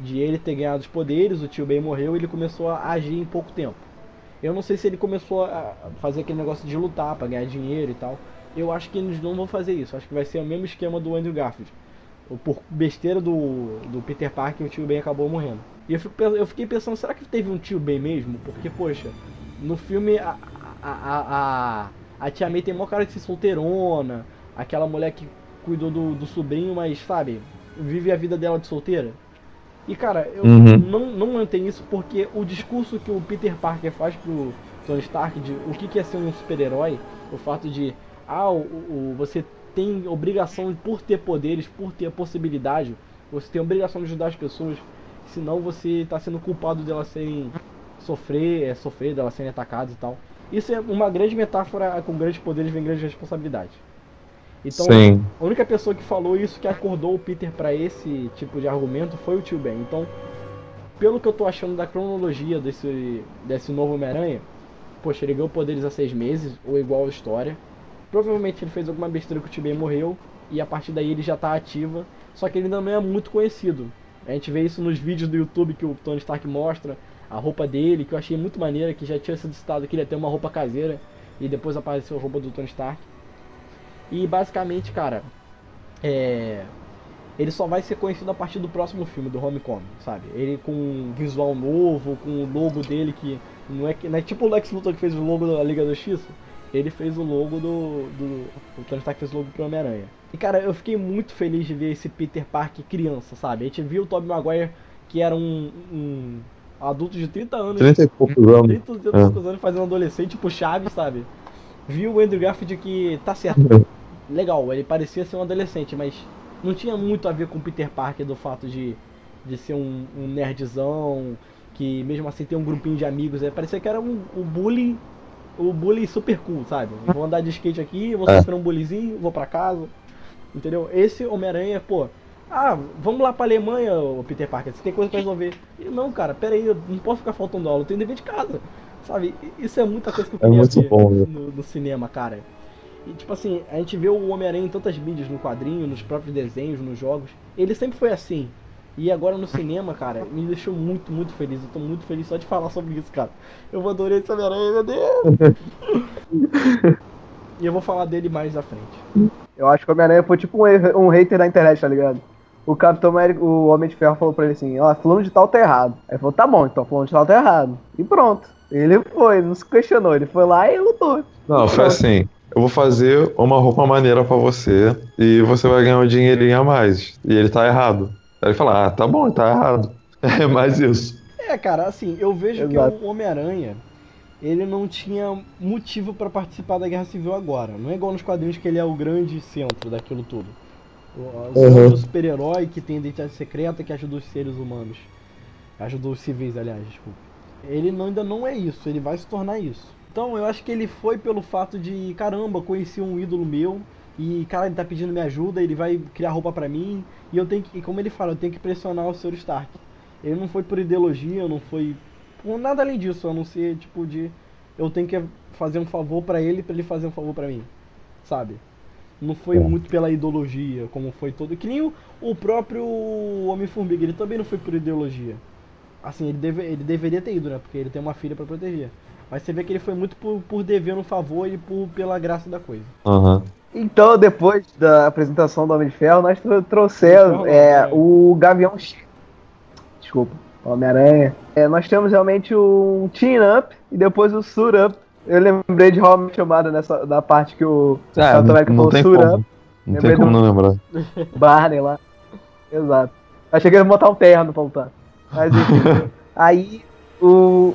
De ele ter ganhado os poderes, o tio Ben morreu e ele começou a agir em pouco tempo. Eu não sei se ele começou a fazer aquele negócio de lutar pra ganhar dinheiro e tal. Eu acho que eles não vão fazer isso. Acho que vai ser o mesmo esquema do Andrew Garfield. O- Por besteira do, do Peter Parker, o tio Ben acabou morrendo. E eu, fico, eu fiquei pensando, será que teve um tio Ben mesmo? Porque, poxa, no filme a, a, a, a, a tia May tem maior cara de ser solteirona, aquela mulher que cuidou do, do sobrinho, mas, sabe, vive a vida dela de solteira. E, cara, eu Uhum. não, não mantenho isso porque o discurso que o Peter Parker faz pro Tony Stark de o que que é ser um super-herói, o fato de, ah, o, o- você tem obrigação por ter poderes, por ter a possibilidade, você tem obrigação de ajudar as pessoas, senão você tá sendo culpado delas serem sofrer, é, sofrer, delas serem atacadas e tal. Isso é uma grande metáfora, com grandes poderes vem grandes responsabilidades. Então, Sim. a única pessoa que falou isso, que acordou o Peter pra esse tipo de argumento, foi o tio Ben. Então, pelo que eu tô achando da cronologia desse, desse novo Homem-Aranha, poxa, ele ganhou poderes há seis meses, ou igual a história. Provavelmente ele fez alguma besteira que o tio Ben morreu, e a partir daí ele já tá ativa, só que ele ainda não é muito conhecido. A gente vê isso nos vídeos do YouTube que o Tony Stark mostra, a roupa dele, que eu achei muito maneira, que já tinha sido citado que ele ia ter uma roupa caseira, e depois apareceu a roupa do Tony Stark. E basicamente, cara, é. Ele só vai ser conhecido a partir do próximo filme, do Homecoming, sabe? Ele com um visual novo, com o logo dele que não é, que, não é tipo o Lex Luthor que fez o logo da Liga da Justiça. Ele fez o logo do. do o Tony Stark fez o logo pro Homem-Aranha. E cara, eu fiquei muito feliz de ver esse Peter Parker criança, sabe? A gente viu o Tobey Maguire, que era um, um adulto de 30 anos. 30 e poucos anos. 30 e poucos anos fazendo adolescente, tipo Chaves, sabe? Viu o Andrew Garfield que tá certo. Legal, ele parecia ser um adolescente, mas não tinha muito a ver com o Peter Parker do fato de, de ser um, um nerdzão, que mesmo assim tem um grupinho de amigos. É, parecia que era um, o bully, o bully super cool, sabe? Vou andar de skate aqui, vou É. sofrer um bullyzinho, vou pra casa. Entendeu? Esse Homem-Aranha, pô. Ah, vamos lá pra Alemanha, ô Peter Parker, você tem coisa pra resolver. E não, cara, pera aí, eu não posso ficar faltando aula, eu tenho dever de casa. Sabe? Isso é muita coisa que eu É queria muito ver bom, né? no, no cinema, cara. E tipo assim, a gente vê o Homem-Aranha em tantas mídias, no quadrinho, nos próprios desenhos, nos jogos. Ele sempre foi assim. E agora no cinema, cara, me deixou muito, muito feliz. Eu tô muito feliz só de falar sobre isso, cara. Eu adorei esse Homem-Aranha, meu Deus! e eu vou falar dele mais à frente. Eu acho que o Homem-Aranha foi tipo um, um hater da internet, tá ligado? O Capitão América, o Homem de Ferro falou pra ele assim, ó, fulano de tal tá errado. Aí ele falou, tá bom, então fulano de tal tá errado. E pronto. Ele foi, não se questionou, ele foi lá e lutou. Não, foi assim. Eu vou fazer uma roupa maneira pra você e você vai ganhar um dinheirinho a mais. E ele tá errado. Aí ele fala, ah, tá bom, tá errado. É mais isso. É, cara, assim, eu vejo Exato. que o Homem-Aranha, ele não tinha motivo pra participar da Guerra Civil agora. Não é igual nos quadrinhos que ele é o grande centro daquilo tudo. O, o Uhum. super-herói que tem identidade secreta que ajuda os seres humanos. Ajudou os civis, aliás, desculpa. Ele não- ainda não é isso, ele vai se tornar isso. Então eu acho que ele foi pelo fato de, caramba, conheci um ídolo meu e, cara, ele tá pedindo minha ajuda, ele vai criar roupa pra mim e eu tenho que, e como ele fala, eu tenho que pressionar o Sr. Stark. Ele não foi por ideologia, não foi por nada além disso, a não ser tipo de eu tenho que fazer um favor pra ele pra ele fazer um favor pra mim, sabe? Não foi muito pela ideologia, como foi todo. Que nem o, o próprio Homem-Formiga, ele também não foi por ideologia. Assim, ele, deve, ele deveria ter ido, né? Porque ele tem uma filha pra proteger. Mas você vê que ele foi muito por, por dever um favor e por, pela graça da coisa. Aham. Então, depois da apresentação do Homem de Ferro, nós tro- trouxemos é, o Gavião X. Desculpa, Homem-Aranha. É, nós temos realmente um Team Up e depois o Suit Up. Eu lembrei de Home chamada nessa da parte que o É, Capitão América falou Suit como. Up, Não Lembrei tem como do- não lembrar. Barney lá. Exato. Achei que ia botar um terno pra lutar. Mas enfim. Aí o,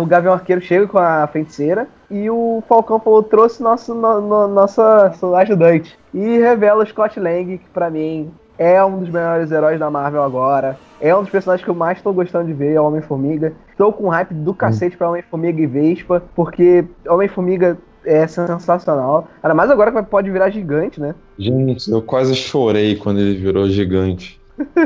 o Gavião Arqueiro chega com a feiticeira e o Falcão falou, trouxe nosso, no, no- nossa, ajudante. E revela o Scott Lang, que pra mim é um dos melhores heróis da Marvel agora. É um dos personagens que eu mais tô gostando de ver, é o Homem-Formiga. Estou com hype do cacete pra Homem-Formiga e Vespa, porque Homem-Formiga é sensacional. Ainda mais agora que pode virar gigante, né? Gente, eu quase chorei quando ele virou gigante.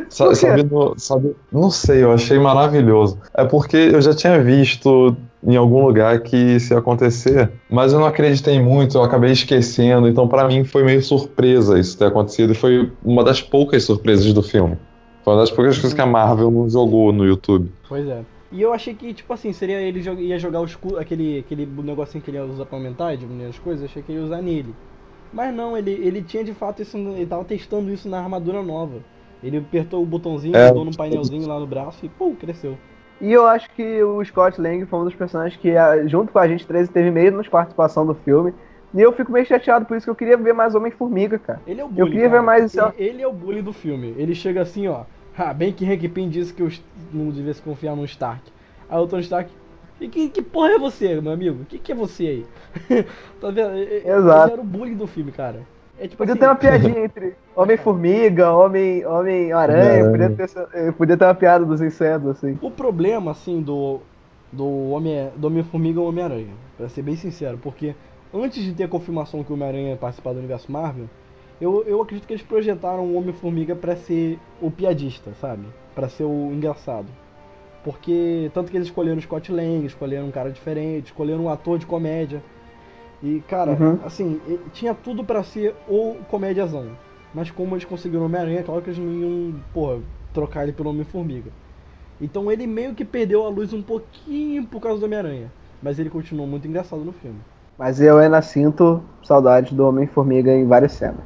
Sa-? Sabe, no- sabe- não sei, eu achei maravilhoso. É porque eu já tinha visto em algum lugar que isso ia acontecer, mas eu não acreditei muito, eu acabei esquecendo, então pra mim foi meio surpresa isso ter acontecido e foi uma das poucas surpresas do filme. Foi uma das poucas coisas que a Marvel não jogou no YouTube. Pois é. E eu achei que, tipo assim, seria ele jo- ia jogar o escudo, aquele, aquele negocinho que ele usa pra aumentar, diminuir as coisas, achei que ele ia usar nele. Mas não, ele, ele tinha de fato isso, ele tava testando isso na armadura nova. Ele apertou o botãozinho, É. mudou num painelzinho lá no braço e pum, cresceu. E eu acho que o Scott Lang foi um dos personagens que, junto com a gente 13, teve menos participação do filme, E eu fico meio chateado por isso que eu queria ver mais Homem-Formiga, cara. Ele é o Eu bully. queria cara. ver mais. Ele, ele é o bully do filme. Ele chega assim, ó. Ah, bem que Hank Pym disse que eu não devia se confiar no Stark. Aí o Tony Stark. E que, que porra é você, meu amigo? O que, que é você aí? tá vendo? Exato. Ele era o bully do filme, cara. É tipo Podia assim, ter uma piadinha entre Homem-Formiga, Homem- Homem-Aranha. Aranha. podia, ter, essa- eh, podia ter uma piada dos insetos, assim. O problema, assim, do, do Homem- do Homem-Formiga é o Homem-Aranha, pra ser bem sincero, porque antes de ter a confirmação que o Homem-Aranha ia participar do universo Marvel, eu, eu acredito que eles projetaram o Homem-Formiga pra ser o piadista, sabe? Pra ser o engraçado. Porque, tanto que eles escolheram o Scott Lang, escolheram um cara diferente, escolheram um ator de comédia. E, cara, Uhum. assim, tinha tudo pra ser o comédiazão. Mas como eles conseguiram o Homem-Aranha, é claro que eles não iam, porra, trocar ele pelo Homem-Formiga. Então ele meio que perdeu a luz um pouquinho por causa do Homem-Aranha. Mas ele continuou muito engraçado no filme. Mas eu ainda sinto saudade do Homem-Formiga em várias cenas.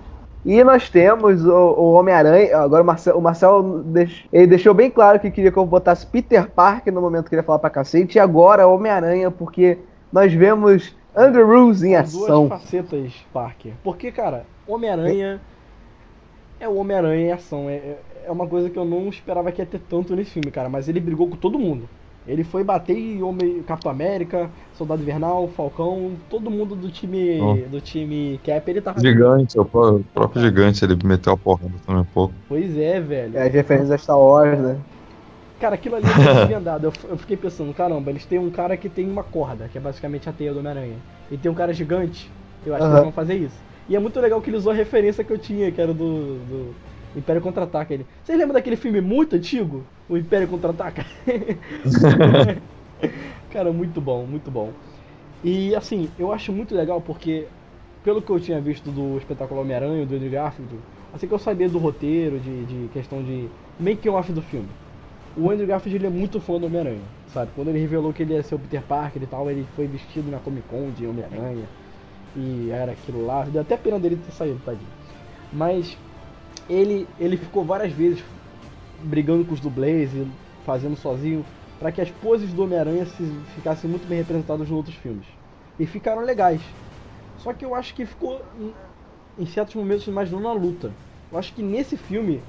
E nós temos o, o Homem-Aranha. Agora o Marcel, o Marcel deix- ele deixou bem claro que queria que eu botasse Peter Parker no momento que ele ia falar pra cacete. E agora Homem-Aranha, porque nós vemos Andrews em São ação. duas facetas Parker. Porque, cara, Homem-Aranha é o Homem-Aranha em ação. É, é- é uma coisa que eu não esperava que ia ter tanto nesse filme, cara. Mas ele brigou com todo mundo. Ele foi bater em Homem, Capitão América, Soldado Invernal, Falcão, todo mundo do time Oh. do time Cap, ele tava Gigante, o pró- o próprio gigante, ele meteu a porrada também um pouco. Pois é, velho. É, as referências a Star Wars, né? Cara, aquilo ali é andado. Eu, eu fiquei pensando, caramba, eles têm um cara que tem uma corda, que é basicamente a teia do Homem-Aranha. E tem um cara gigante. Eu acho que Aham. eles vão fazer isso. E é muito legal que ele usou a referência que eu tinha, que era do, do Império Contra-Ataca. Ele. Vocês lembram daquele filme muito antigo? O Império Contra-Ataca? cara, muito bom, muito bom. E assim, eu acho muito legal porque, pelo que eu tinha visto do espetáculo Homem-Aranha, do Andrew Garfield, assim que eu sabia do roteiro, de, de questão de making off do filme. O Andrew Garfield ele é muito fã do Homem-Aranha, sabe? Quando ele revelou que ele ia ser o Peter Parker e tal, ele foi vestido na Comic Con de Homem-Aranha. E era aquilo lá. Deu até pena dele ter saído, tadinho. Mas ele, ele ficou várias vezes brigando com os dublês e fazendo sozinho para que as poses do Homem-Aranha se- ficassem muito bem representadas nos outros filmes. E ficaram legais. Só que eu acho que ficou em, certos momentos imaginando a luta. Eu acho que nesse filme,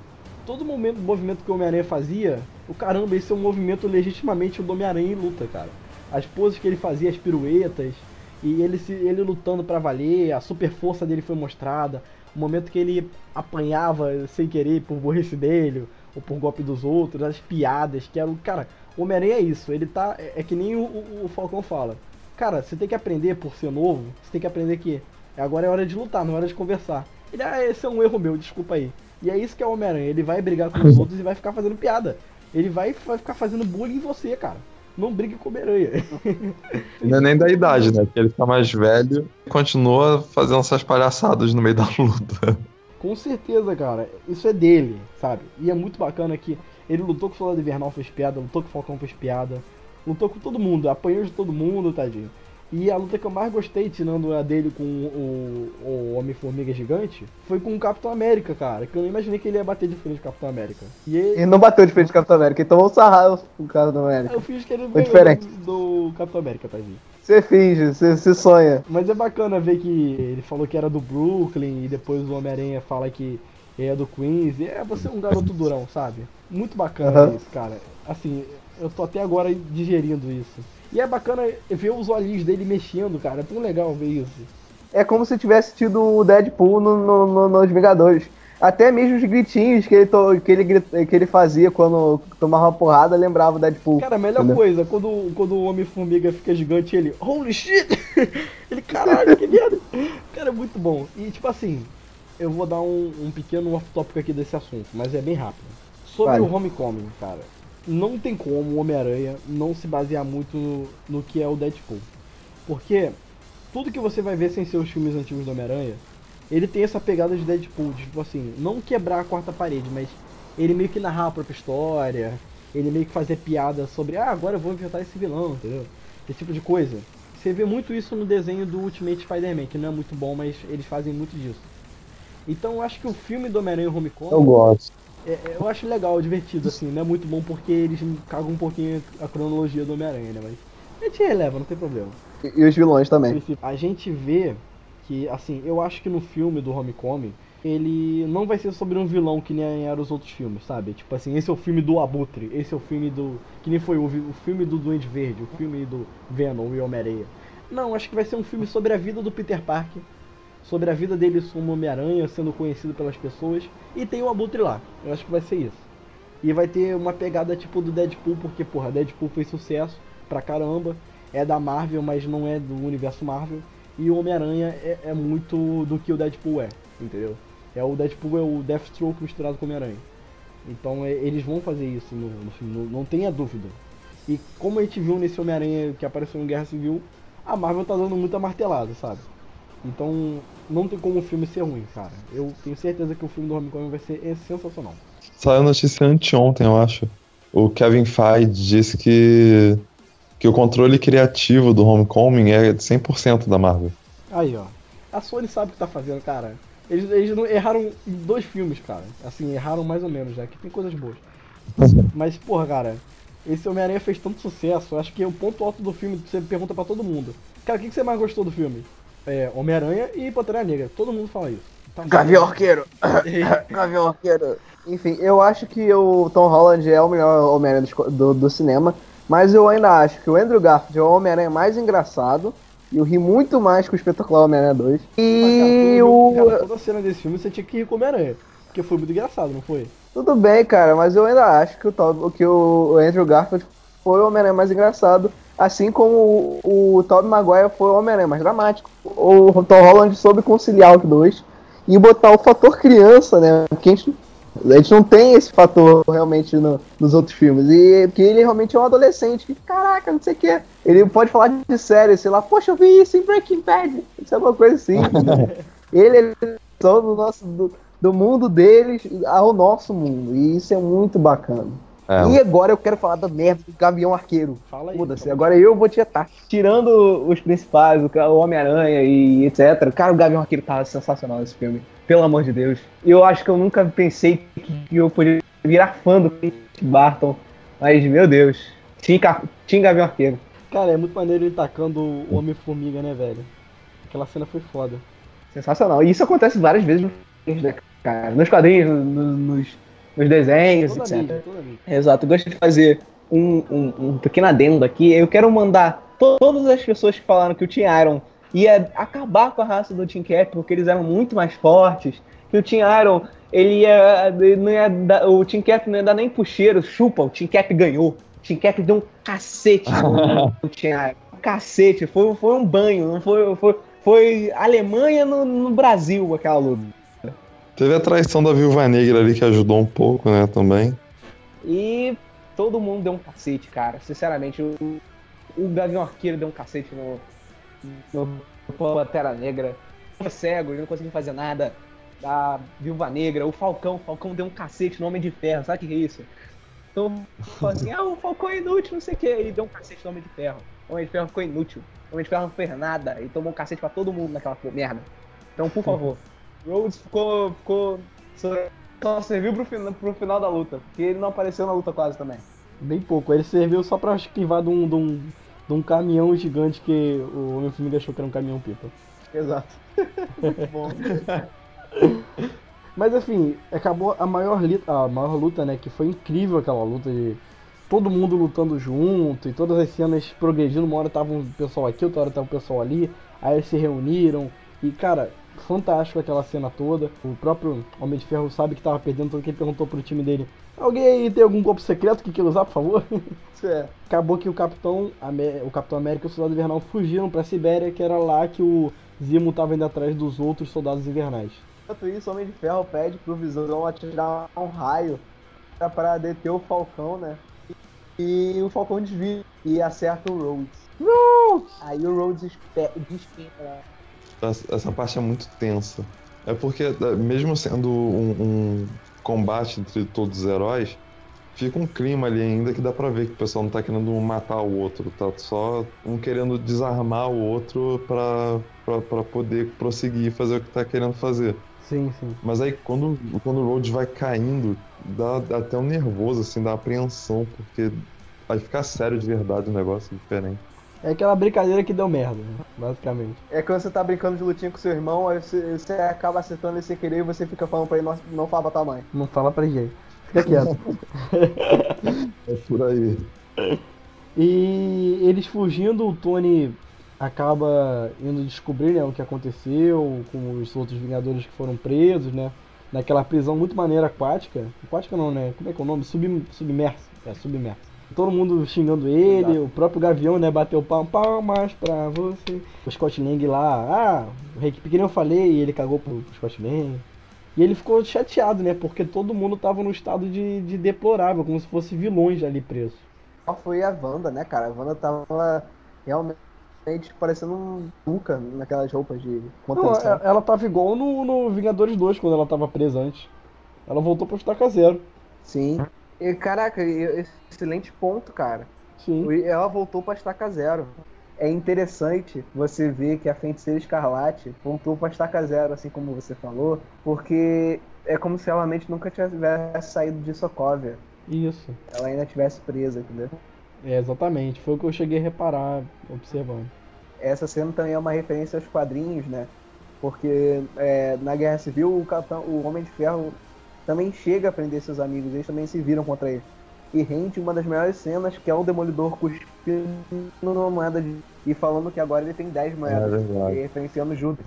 todo momento, movimento que o Homem-Aranha fazia, o caramba, esse é um movimento legitimamente do Homem-Aranha em luta, cara. As poses que ele fazia, as piruetas, e ele, se, ele lutando pra valer, a super força dele foi mostrada. O momento que ele apanhava sem querer por burrice dele, ou por golpe dos outros, as piadas, que eram. Cara, o Homem-Aranha é isso, ele tá. É, é que nem o, o- o Falcão fala. Cara, você tem que aprender por ser novo, você tem que aprender que agora é hora de lutar, não é hora de conversar. Ele, ah, esse é um erro meu, desculpa aí. E é isso que é o Homem-Aranha, ele vai brigar com os outros e vai ficar fazendo piada. Ele vai, vai ficar fazendo bullying em você, cara. Não brigue com o Homem-Aranha. Não é nem da idade, né? Porque ele tá mais velho e continua fazendo essas palhaçadas no meio da luta. Com certeza, cara. Isso é dele, sabe? E é muito bacana que ele lutou com o Soldado Invernal, fez piada, lutou com o Falcão, fez piada, lutou com todo mundo, apanhou de todo mundo, tadinho. E a luta que eu mais gostei, tirando a dele com o, o Homem-Formiga Gigante, foi com o Capitão América, cara. Que eu não imaginei que ele ia bater de frente com o Capitão América. E ele, Ele não bateu de frente com o Capitão América, um sarrado com o Capitão América. eu fiz que ele Foi ganhou diferente. do Capitão América, tadinho. Você finge, você, sonha. Mas é bacana ver que ele falou que era do Brooklyn e depois o Homem-Aranha fala que é do Queens. E é você é um garoto durão, sabe? Muito bacana Aham. isso, cara. Assim, eu tô até agora digerindo isso. E é bacana ver os olhinhos dele mexendo, cara. É tão legal ver isso. É como se tivesse tido o Deadpool no, no, no- nos Vingadores. Até mesmo os gritinhos que ele, to- que ele, que ele fazia quando tomava uma porrada lembrava o Deadpool. Cara, a melhor entendeu? coisa, quando, quando o Homem-Formiga fica gigante, ele, holy shit! ele, caralho, que merda! Cara, é muito bom. E, tipo assim, eu vou dar um, um pequeno off-topic aqui desse assunto, mas é bem rápido. Sobre Vale. o Homecoming, cara, não tem como o Homem-Aranha não se basear muito no, que é o Deadpool. Porque tudo que você vai ver sem ser os filmes antigos do Homem-Aranha, ele tem essa pegada de Deadpool, de, tipo assim, não quebrar a quarta parede, mas ele meio que narrar a própria história, ele meio que fazer piada sobre, ah, agora eu vou inventar esse vilão, entendeu? Esse tipo de coisa. Você vê muito isso no desenho do Ultimate Spider-Man, que não é muito bom, mas eles fazem muito disso. Então eu acho que o filme do Homem-Aranha Homecoming, Eu gosto. É- é- eu acho legal, divertido, assim, não é muito bom porque eles cagam um pouquinho a cronologia do Homem-Aranha, né? Mas a gente releva, não tem problema. E, e os vilões também. A gente vê que, assim, eu acho que no filme do Homecoming, ele não vai ser sobre um vilão que nem eram os outros filmes, sabe? Tipo assim, esse é o filme do Abutre, esse é o filme do. Que nem foi o, o filme do Duende Verde, o filme do Venom e Homem-Areia. Não, acho que vai ser um filme sobre a vida do Peter Parker, sobre a vida dele como Homem-Aranha, sendo conhecido pelas pessoas, e tem o Abutre lá. Eu acho que vai ser isso. E vai ter uma pegada tipo do Deadpool, porque, porra, Deadpool fez sucesso pra caramba. É da Marvel, mas não é do universo Marvel. E o Homem-Aranha é, é muito do que o Deadpool é, entendeu? É o Deadpool é o Deathstroke misturado com Homem-Aranha. Então é, eles vão fazer isso no, no filme, não, não tenha dúvida. E como a gente viu nesse Homem-Aranha que apareceu em Guerra Civil, a Marvel tá dando muita martelada, sabe? Então não tem como o filme ser ruim, cara. Eu tenho certeza que o filme do Homecoming vai ser sensacional. Saiu notícia anteontem, eu acho. O Kevin Feige disse que, que o controle criativo do Homecoming é de 100% da Marvel. Aí, ó. A Sony sabe o que tá fazendo, cara. Eles, eles não erraram em dois filmes, cara. Assim, erraram mais ou menos, já que tem coisas boas. Mas, porra, cara, esse Homem-Aranha fez tanto sucesso. Acho que é o ponto alto do filme, você pergunta pra todo mundo. Cara, o que, que você mais gostou do filme? É, Homem-Aranha e Pantera Negra. Todo mundo fala isso. Tá Gavião Arqueiro! Gavião Arqueiro! Enfim, eu acho que o Tom Holland é o melhor Homem-Aranha do, do, do cinema, mas eu ainda acho que o Andrew Garfield é o Homem-Aranha mais engraçado, e eu ri muito mais com o espetacular Homem-Aranha 2. E o. Cara, toda cena desse filme você tinha que rir com o Homem-Aranha. Porque foi muito engraçado, não foi? Tudo bem, cara, mas eu ainda acho que o, que o Andrew Garfield foi o Homem-Aranha mais engraçado, assim como o, o Tobey Maguire foi o Homem-Aranha mais dramático. O Tom Holland soube conciliar os dois e botar o fator criança, né? Porque a gente, a gente não tem esse fator realmente no- nos outros filmes. E porque ele realmente é um adolescente que, caraca, não sei o que. Ele pode falar de série, sei lá, poxa, eu vi isso em Breaking Bad. Isso é uma coisa assim. ele é só do nosso. Do, do mundo deles ao nosso mundo. E isso é muito bacana. É, E agora eu quero falar da merda do Gavião Arqueiro. Fala aí. Foda-se, então. agora eu vou tietar. Tirando os principais, o Homem-Aranha e etc. Cara, o Gavião Arqueiro tava sensacional nesse filme. Pelo amor de Deus. Eu acho que eu nunca pensei que eu poderia virar fã do Clint Barton. Mas, meu Deus. Tinha, Ca- tinha Gavião Arqueiro. Cara, é muito maneiro ele tacando o Homem-Formiga, né, velho? Aquela cena foi foda. Sensacional. E isso acontece várias vezes nos quadrinhos, né, cara? Nos quadrinhos, no- no- nos, nos desenhos, Toda etc. mídia. Exato, eu gosto de fazer um, um, um pequeno adendo aqui. Eu quero mandar to- todas as pessoas que falaram que o Team Iron ia acabar com a raça do Team Cap porque eles eram muito mais fortes. Que o Team Iron, ele ia, ele não ia dar- o Team Cap não ia dar nem pro cheiro, chupa, o Team Cap ganhou. O Team Cap deu um cacete no, no Team Iron. Um cacete, foi, foi um banho, não foi, foi, foi Alemanha no, no Brasil aquela luta. Teve a traição da Viúva Negra ali que ajudou um pouco, né, também. E todo mundo deu um cacete, cara. Sinceramente, o, o Gavião Arqueiro deu um cacete no, no Pantera Negra. Ficou cego, ele não conseguia fazer nada. A Viúva Negra, o Falcão, o Falcão deu um cacete no Homem de Ferro, sabe o que é isso? Então, falou assim, ah, o Falcão é inútil, não sei o que. Ele deu um cacete no Homem de Ferro. O Homem de Ferro ficou inútil. O Homem de Ferro não fez nada. Ele tomou um cacete pra todo mundo naquela merda. Então, por favor. Rhodes ficou. ficou só, só serviu pro, final, pro final da luta. Porque ele não apareceu na luta quase também. Bem pouco. Ele serviu só pra esquivar de um, de um, de um caminhão gigante que o Homem-Formiga achou que era um caminhão-pipa. Exato. Bom. Mas assim, acabou a maior, a maior luta, né? Que foi incrível aquela luta de todo mundo lutando junto e todas as cenas progredindo. Uma hora tava um pessoal aqui, outra hora tava um pessoal ali. Aí eles se reuniram. E cara, fantástico aquela cena toda. O próprio Homem de Ferro sabe que tava perdendo, que ele perguntou pro time dele: Alguém aí tem algum golpe secreto que quer usar, por favor? É. Acabou que o Capitão, o Capitão América e o Soldado Invernal fugiram pra Sibéria, que era lá que o Zimo tava indo atrás dos outros soldados invernais. Enquanto isso, o Homem de Ferro pede pro Visão atirar um raio pra- pra deter o Falcão, né? E o Falcão desvia e acerta o Rhodes. Rhodes! Aí o Rhodes espe- despenca. Né? Essa, parte é muito tensa. É porque, é, mesmo sendo um, um combate entre todos os heróis, fica um clima ali ainda que dá pra ver que o pessoal não tá querendo um matar o outro, tá só um querendo desarmar o outro pra, pra, pra poder prosseguir e fazer o que tá querendo fazer. Sim, sim. Mas aí quando, quando o Rhodes vai caindo, dá, dá até um nervoso, assim, dá apreensão, porque aí fica sério de verdade o negócio diferente. É aquela brincadeira que deu merda, né? basicamente. É quando você tá brincando de lutinha com seu irmão, aí você, você acaba acertando ele sem querer e você fica falando pra ele não, não fala pra tua mãe. Não fala pra ninguém. Fica quieto. É por aí. E eles fugindo, o Tony acaba indo descobrir né, o que aconteceu com os outros Vingadores que foram presos, né? Naquela prisão muito maneira aquática. Aquática não, né? Como é que é o nome? Sub, submersa. É, submersa. Todo mundo xingando ele, Exato. o próprio Gavião, né, bateu palma, palmas pra você. O Scott Lang lá, ah, o que nem eu falei, ele cagou pro, Scott Lang. E ele ficou chateado, né, porque todo mundo tava num estado de, de deplorável, como se fosse vilões ali presos. Qual foi a Wanda, né, cara? A Wanda tava realmente parecendo um Luca naquelas roupas de Não, ela, ela tava igual no, no Vingadores 2, quando ela tava presa antes. Ela voltou pra estaca zero. Sim. E, caraca, excelente ponto, cara. Sim. Ela voltou pra estaca zero. É interessante você ver que a Feiticeira Escarlate voltou pra estaca zero, assim como você falou, porque é como se ela realmente nunca tivesse saído de Sokovia. Isso. Ela ainda tivesse presa, entendeu? É, exatamente. Foi o que eu cheguei a reparar observando. Essa cena também é uma referência aos quadrinhos, né? Porque é, na Guerra Civil o, Capitão, o Homem de Ferro também chega a prender seus amigos, eles também se viram contra ele. E rende uma das melhores cenas, que é o Demolidor cuspindo numa moeda de... e falando que agora ele tem 10 moedas. É e referenciando Judas.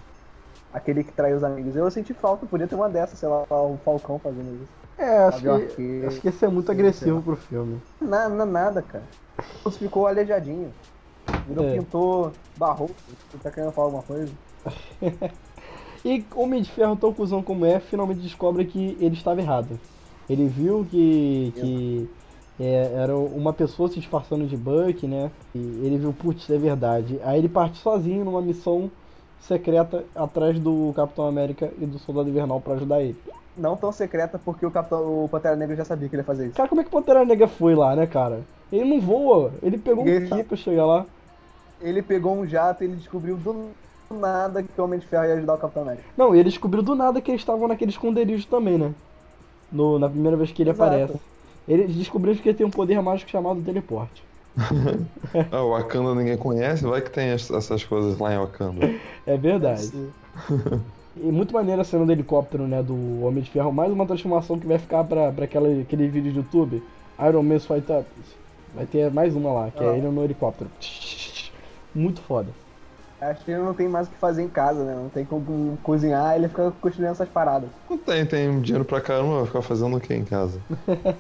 Aquele que traiu os amigos. Eu senti falta, podia ter uma dessas, sei lá, o Falcão fazendo isso. É, acho que, Arqueiro. acho que esse é muito agressivo pro filme. Na, na- nada, cara. Você ficou aleijadinho. Virou É. pintor, barrou. Você tá querendo falar alguma coisa? E Homem de Ferro, tão cuzão como é, finalmente descobre que ele estava errado. Ele viu que, que é, era uma pessoa se disfarçando de Buck, né? E ele viu, putz, é verdade. Aí ele parte sozinho numa missão secreta atrás do Capitão América e do Soldado Invernal pra ajudar ele. Não tão secreta porque o Capitão, o Pantera Negra já sabia que ele ia fazer isso. Cara, como é que o Pantera Negra foi lá, né, cara? Ele não voa, ele pegou um Ninguém quê sabe. pra chegar lá? Ele pegou um jato e ele descobriu do nada que o Homem de Ferro ia ajudar o Capitão América. Não, e ele descobriu do nada que eles estavam naquele esconderijo também, né? No, na primeira vez que ele Exato. aparece. Eles descobriram que ele tem um poder mágico chamado teleporte. Ah, o Wakanda ninguém conhece, vai que tem es- essas coisas lá em Wakanda. É verdade. E muito maneira a cena do helicóptero, né? Do Homem de Ferro. Mais uma transformação que vai ficar pra, pra aquela, aquele vídeo do YouTube. Iron Man Fight Up. Vai ter mais uma lá, que Ah. é ele no helicóptero. Muito foda. Acho que ele não tem mais o que fazer em casa, né? Não tem como cozinhar, ele fica construindo essas paradas. Não tem, tem dinheiro pra caramba, vai ficar fazendo o que em casa?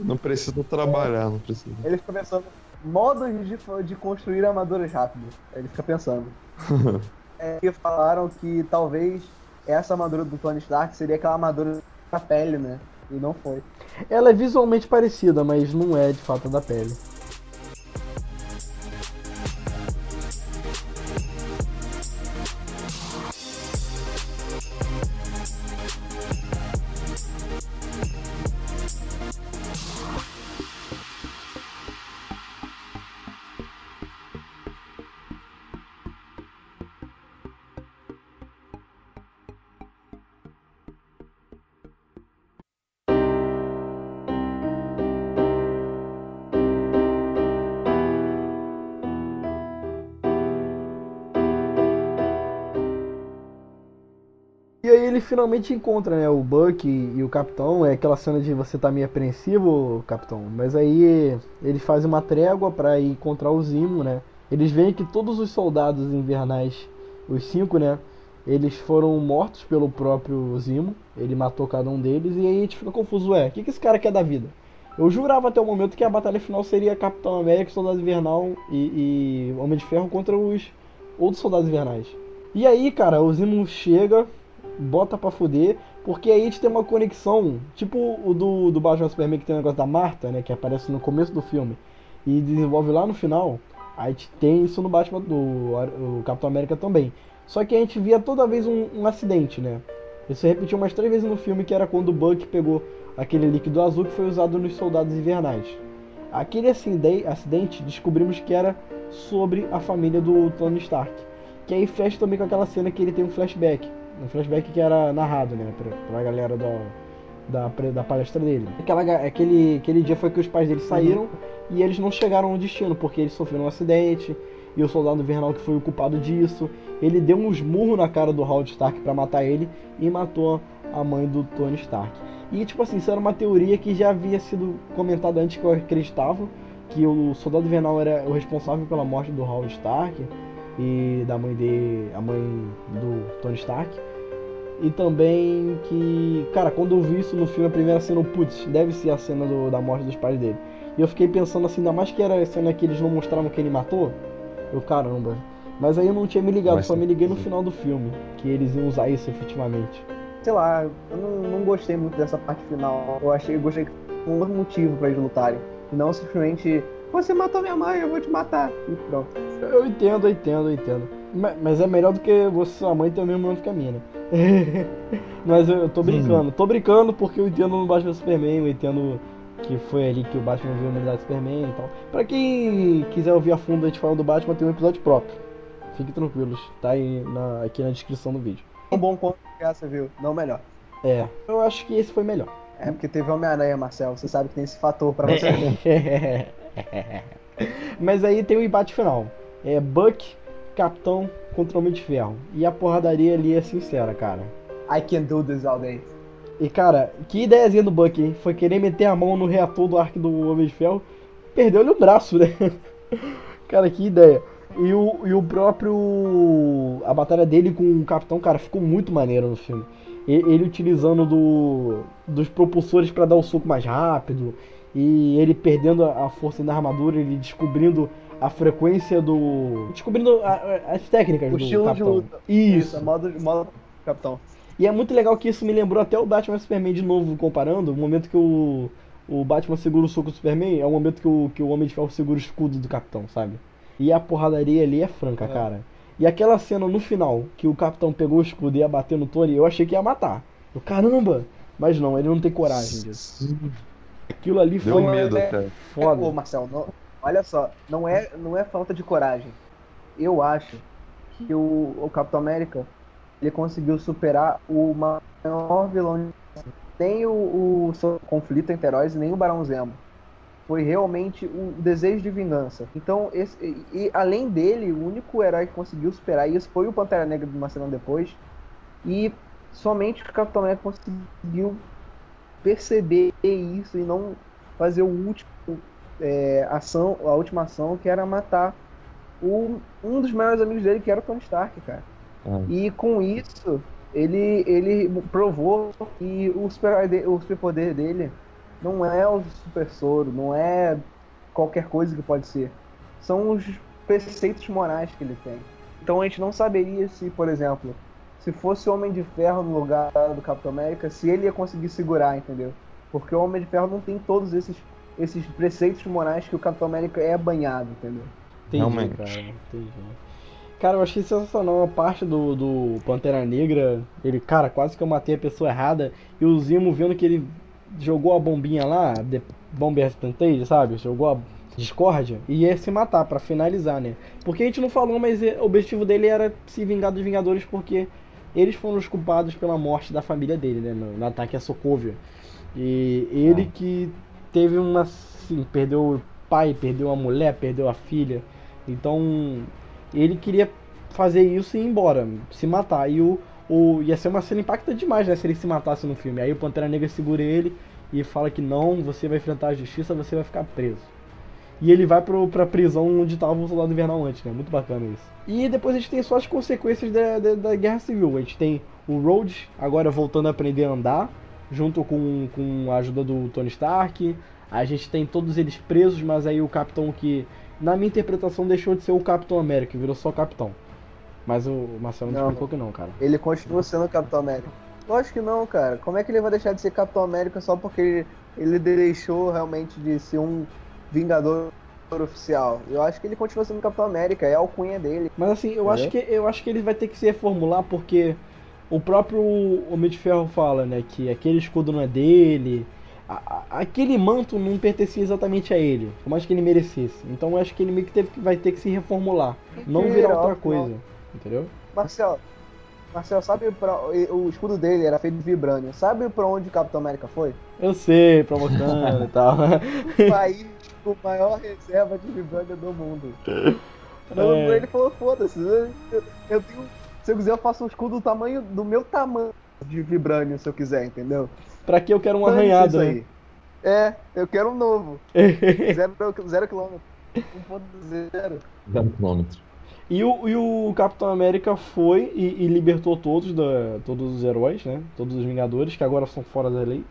Não precisa trabalhar, não precisa. Ele fica pensando modos de, de construir armaduras rápidas. Ele fica pensando. é, e falaram que talvez essa armadura do Tony Stark seria aquela armadura da pele, né? E não foi. Ela é visualmente parecida, mas não é de fato da pele. Finalmente encontra, né, o Buck e, e o Capitão. É aquela cena de você tá meio apreensivo, Capitão. Mas aí eles fazem uma trégua ir encontrar o Zimo, né? Eles veem que todos os soldados invernais, os cinco, né? Eles foram mortos pelo próprio Zimo. Ele matou cada um deles e aí a gente fica confuso. Ué, o que, que esse cara quer da vida? Eu jurava até o momento que a batalha final seria Capitão América, Soldado Invernal e, e Homem de Ferro contra os outros soldados invernais. E aí, cara, o Zimo chega, bota pra fuder, porque aí a gente tem uma conexão, tipo o do, do Batman Superman que tem o negócio da Marta, né, que aparece no começo do filme e desenvolve lá no final. A gente tem isso no Batman do Capitão América também. Só que a gente via toda vez um, um acidente, né? Isso repetiu umas três vezes no filme, que era quando o Buck pegou aquele líquido azul que foi usado nos soldados invernais. Aquele acide- acidente descobrimos que era sobre a família do Tony Stark. Que aí fecha também com aquela cena que ele tem um flashback. Um flashback que era narrado, né? Pra, pra galera da, da, da palestra dele. Aquela, aquele, aquele dia foi que os pais dele saíram e eles não chegaram ao destino, porque eles sofreram um acidente, e o soldado invernal que foi o culpado disso, ele deu um esmurro na cara do Howard Stark para matar ele e matou a mãe do Tony Stark. E tipo assim, isso era uma teoria que já havia sido comentada antes que eu acreditava, que o soldado invernal era o responsável pela morte do Howard Stark e da mãe de a mãe do Tony Stark. E também que, cara, quando eu vi isso no filme, a primeira cena, putz, deve ser a cena do, da morte dos pais dele. E eu fiquei pensando assim, ainda mais que era a cena que eles não mostravam que ele matou. Eu, caramba. Mas aí eu não tinha me ligado, Mas só me liguei no final do filme, que eles iam usar isso efetivamente. Sei lá, eu não, não gostei muito dessa parte final. Eu achei, eu gostei que um outro motivo pra eles lutarem. Não simplesmente, você matou minha mãe, eu vou te matar. E pronto. Eu entendo, eu entendo, eu entendo. Ma- Mas é melhor do que você sua mãe ter o mesmo nome que a minha, né? Mas eu, eu tô brincando. Tô brincando porque eu entendo no Batman Superman, eu entendo que foi ali que o Batman viu a humanidade do Superman e tal. Pra quem quiser ouvir a fundo a gente falando do Batman, tem um episódio próprio. Fiquem tranquilos, tá aí na, aqui na descrição do vídeo. Um bom quanto essa, viu? Não melhor. É, eu acho que esse foi melhor. É porque teve Homem-Aranha, Marcel. Você sabe que tem esse fator pra você. Mas aí tem o embate final. É Buck, Capitão contra Homem de Ferro. E a porradaria ali é sincera, cara. I can do this all day. E cara, que ideiazinha do Buck, hein? Foi querer meter a mão no reator do arco do Homem de Ferro. Perdeu-lhe o braço, né? cara, que ideia. E o, e o próprio. A batalha dele com o Capitão, cara, ficou muito maneiro no filme. Ele utilizando do, dos propulsores pra dar o soco mais rápido. E ele perdendo a força da armadura, ele descobrindo a frequência do. Descobrindo a- as técnicas O do estilo de Capitão. luta. Isso. é modo, modo capitão. E é muito legal que isso me lembrou até o Batman e Superman de novo, comparando. O momento que o, o Batman segura o soco do Superman é o momento que o, que o Homem de Ferro segura o escudo do Capitão, sabe? E a porradaria ali é franca, É. cara. E aquela cena no final, que o Capitão pegou o escudo e ia bater no Tony, eu achei que ia matar. Eu, caramba! Mas não, ele não tem coragem disso. Aquilo ali Deu foi medo é- até. Ô, foda. Marcel, não- olha só, não é, não é falta de coragem. Eu acho que o, o Capitão América ele conseguiu superar o maior vilão de nem o, o so- conflito entre heróis e nem o Barão Zemo. Foi realmente o desejo de vingança. Então, esse, e, e além dele, o único herói que conseguiu superar isso foi o Pantera Negra de uma semana depois. E somente o Capitão América conseguiu perceber isso e não fazer o último é, ação, a última ação que era matar o, um dos maiores amigos dele, que era o Tony Stark, cara. Ah. E com isso, ele, ele provou que o super o superpoder dele não é o super soro, não é qualquer coisa que pode ser. São os preceitos morais que ele tem. Então a gente não saberia se, por exemplo, se fosse o Homem de Ferro no lugar do Capitão América, se ele ia conseguir segurar, entendeu? Porque o Homem de Ferro não tem todos esses, esses preceitos morais que o Capitão América é banhado, entendeu? Entendi, Realmente. cara. Entendi. Cara, eu achei sensacional a parte do, do Pantera Negra. Ele, cara, quase que eu matei a pessoa errada. E o Zimo vendo que ele jogou a bombinha lá, The Bomber Plantage, sabe? Jogou a discórdia e ia se matar pra finalizar, né? Porque a gente não falou, mas é- o objetivo dele era se vingar dos Vingadores porque eles foram os culpados pela morte da família dele, né? No, no ataque a Sokovia. E ele que teve uma. Assim, perdeu o pai, perdeu a mulher, perdeu a filha. Então ele queria fazer isso e ir embora, se matar. E o, o ia ser uma cena impactante demais, né? Se ele se matasse no filme. Aí o Pantera Negra segura ele e fala que não, você vai enfrentar a justiça, você vai ficar preso. E ele vai pro, pra prisão onde tava o soldado invernal antes, né? Muito bacana isso. E depois a gente tem só as consequências da, da, da guerra civil. A gente tem o Rhodes agora voltando a aprender a andar, junto com, com a ajuda do Tony Stark. A gente tem todos eles presos, mas aí o capitão que, na minha interpretação, deixou de ser o Capitão América, virou só capitão. Mas o Marcelo não, Não. explicou que não, cara. Ele continua sendo o Capitão América. Lógico que não, cara. Como é que ele vai deixar de ser Capitão América só porque ele, ele deixou realmente de ser um Vingador oficial? Eu acho que ele continua sendo Capitão América, é a alcunha dele. Mas assim, eu É. acho que eu acho que ele vai ter que se reformular porque o próprio Homem de Ferro fala, né, que aquele escudo não é dele, a- a- aquele manto não pertencia exatamente a ele, por mais que ele merecesse. Então eu acho que ele meio que teve que vai ter que se reformular, não virar outra coisa, entendeu? Marcel, Marcel, sabe pra, o escudo dele era feito de vibrânio. Sabe pra onde o Capitão América foi? Eu sei, provocando e tal. País o maior reserva de vibrânio do mundo. Não, É. Ele falou, foda-se, eu, tenho. Se eu quiser, eu faço um escudo do tamanho do meu tamanho de vibrânio, se eu quiser, entendeu? Pra que eu quero um arranhado, né? aí. É, eu quero um novo. zero, zero quilômetro. 1.0. Zero quilômetro. E o, e o Capitão América foi e, e libertou todos, da, todos os heróis, né? Todos os Vingadores, que agora são fora da lei.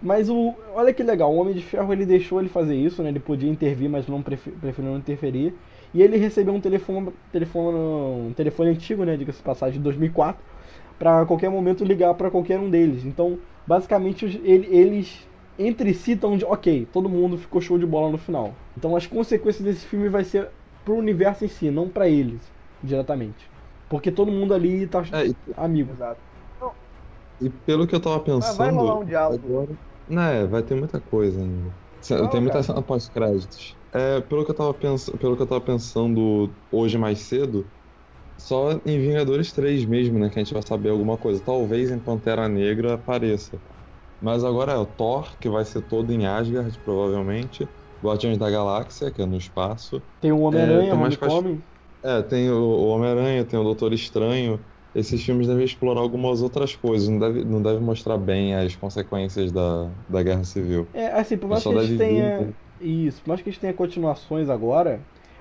Mas o. Olha que legal, o Homem de Ferro ele deixou ele fazer isso, né? Ele podia intervir, mas não prefe- preferiu não interferir. E ele recebeu um telefone, telefone, um telefone antigo, né? Diga-se de passagem, de 2004, para qualquer momento ligar para qualquer um deles. Então, basicamente, ele- eles entre si estão de. Ok, todo mundo ficou show de bola no final. Então, as consequências desse filme vai ser pro universo em si, não pra eles diretamente. Porque todo mundo ali tá É, e, amigo. Exato. e pelo que eu tava pensando. vai rolar um diálogo. Agora, né, vai ter muita coisa ainda. Não, Tem muita cena pós-créditos. É, pelo que eu tava pensando, pelo que eu tava pensando hoje mais cedo, só em Vingadores 3 mesmo, né, que a gente vai saber alguma coisa. Talvez em Pantera Negra apareça. Mas agora é o Thor, que vai ser todo em Asgard, provavelmente. Guardiões da Galáxia, que é no espaço. Tem o Homem-Aranha, É, tem mais. É, tem o Homem-Aranha, tem o Doutor Estranho. Esses filmes devem explorar algumas outras coisas, não deve, não deve mostrar bem as consequências da, da Guerra Civil. É, assim, por mais que a gente vir, tenha. né? Isso, por mais que a gente tenha continuações agora,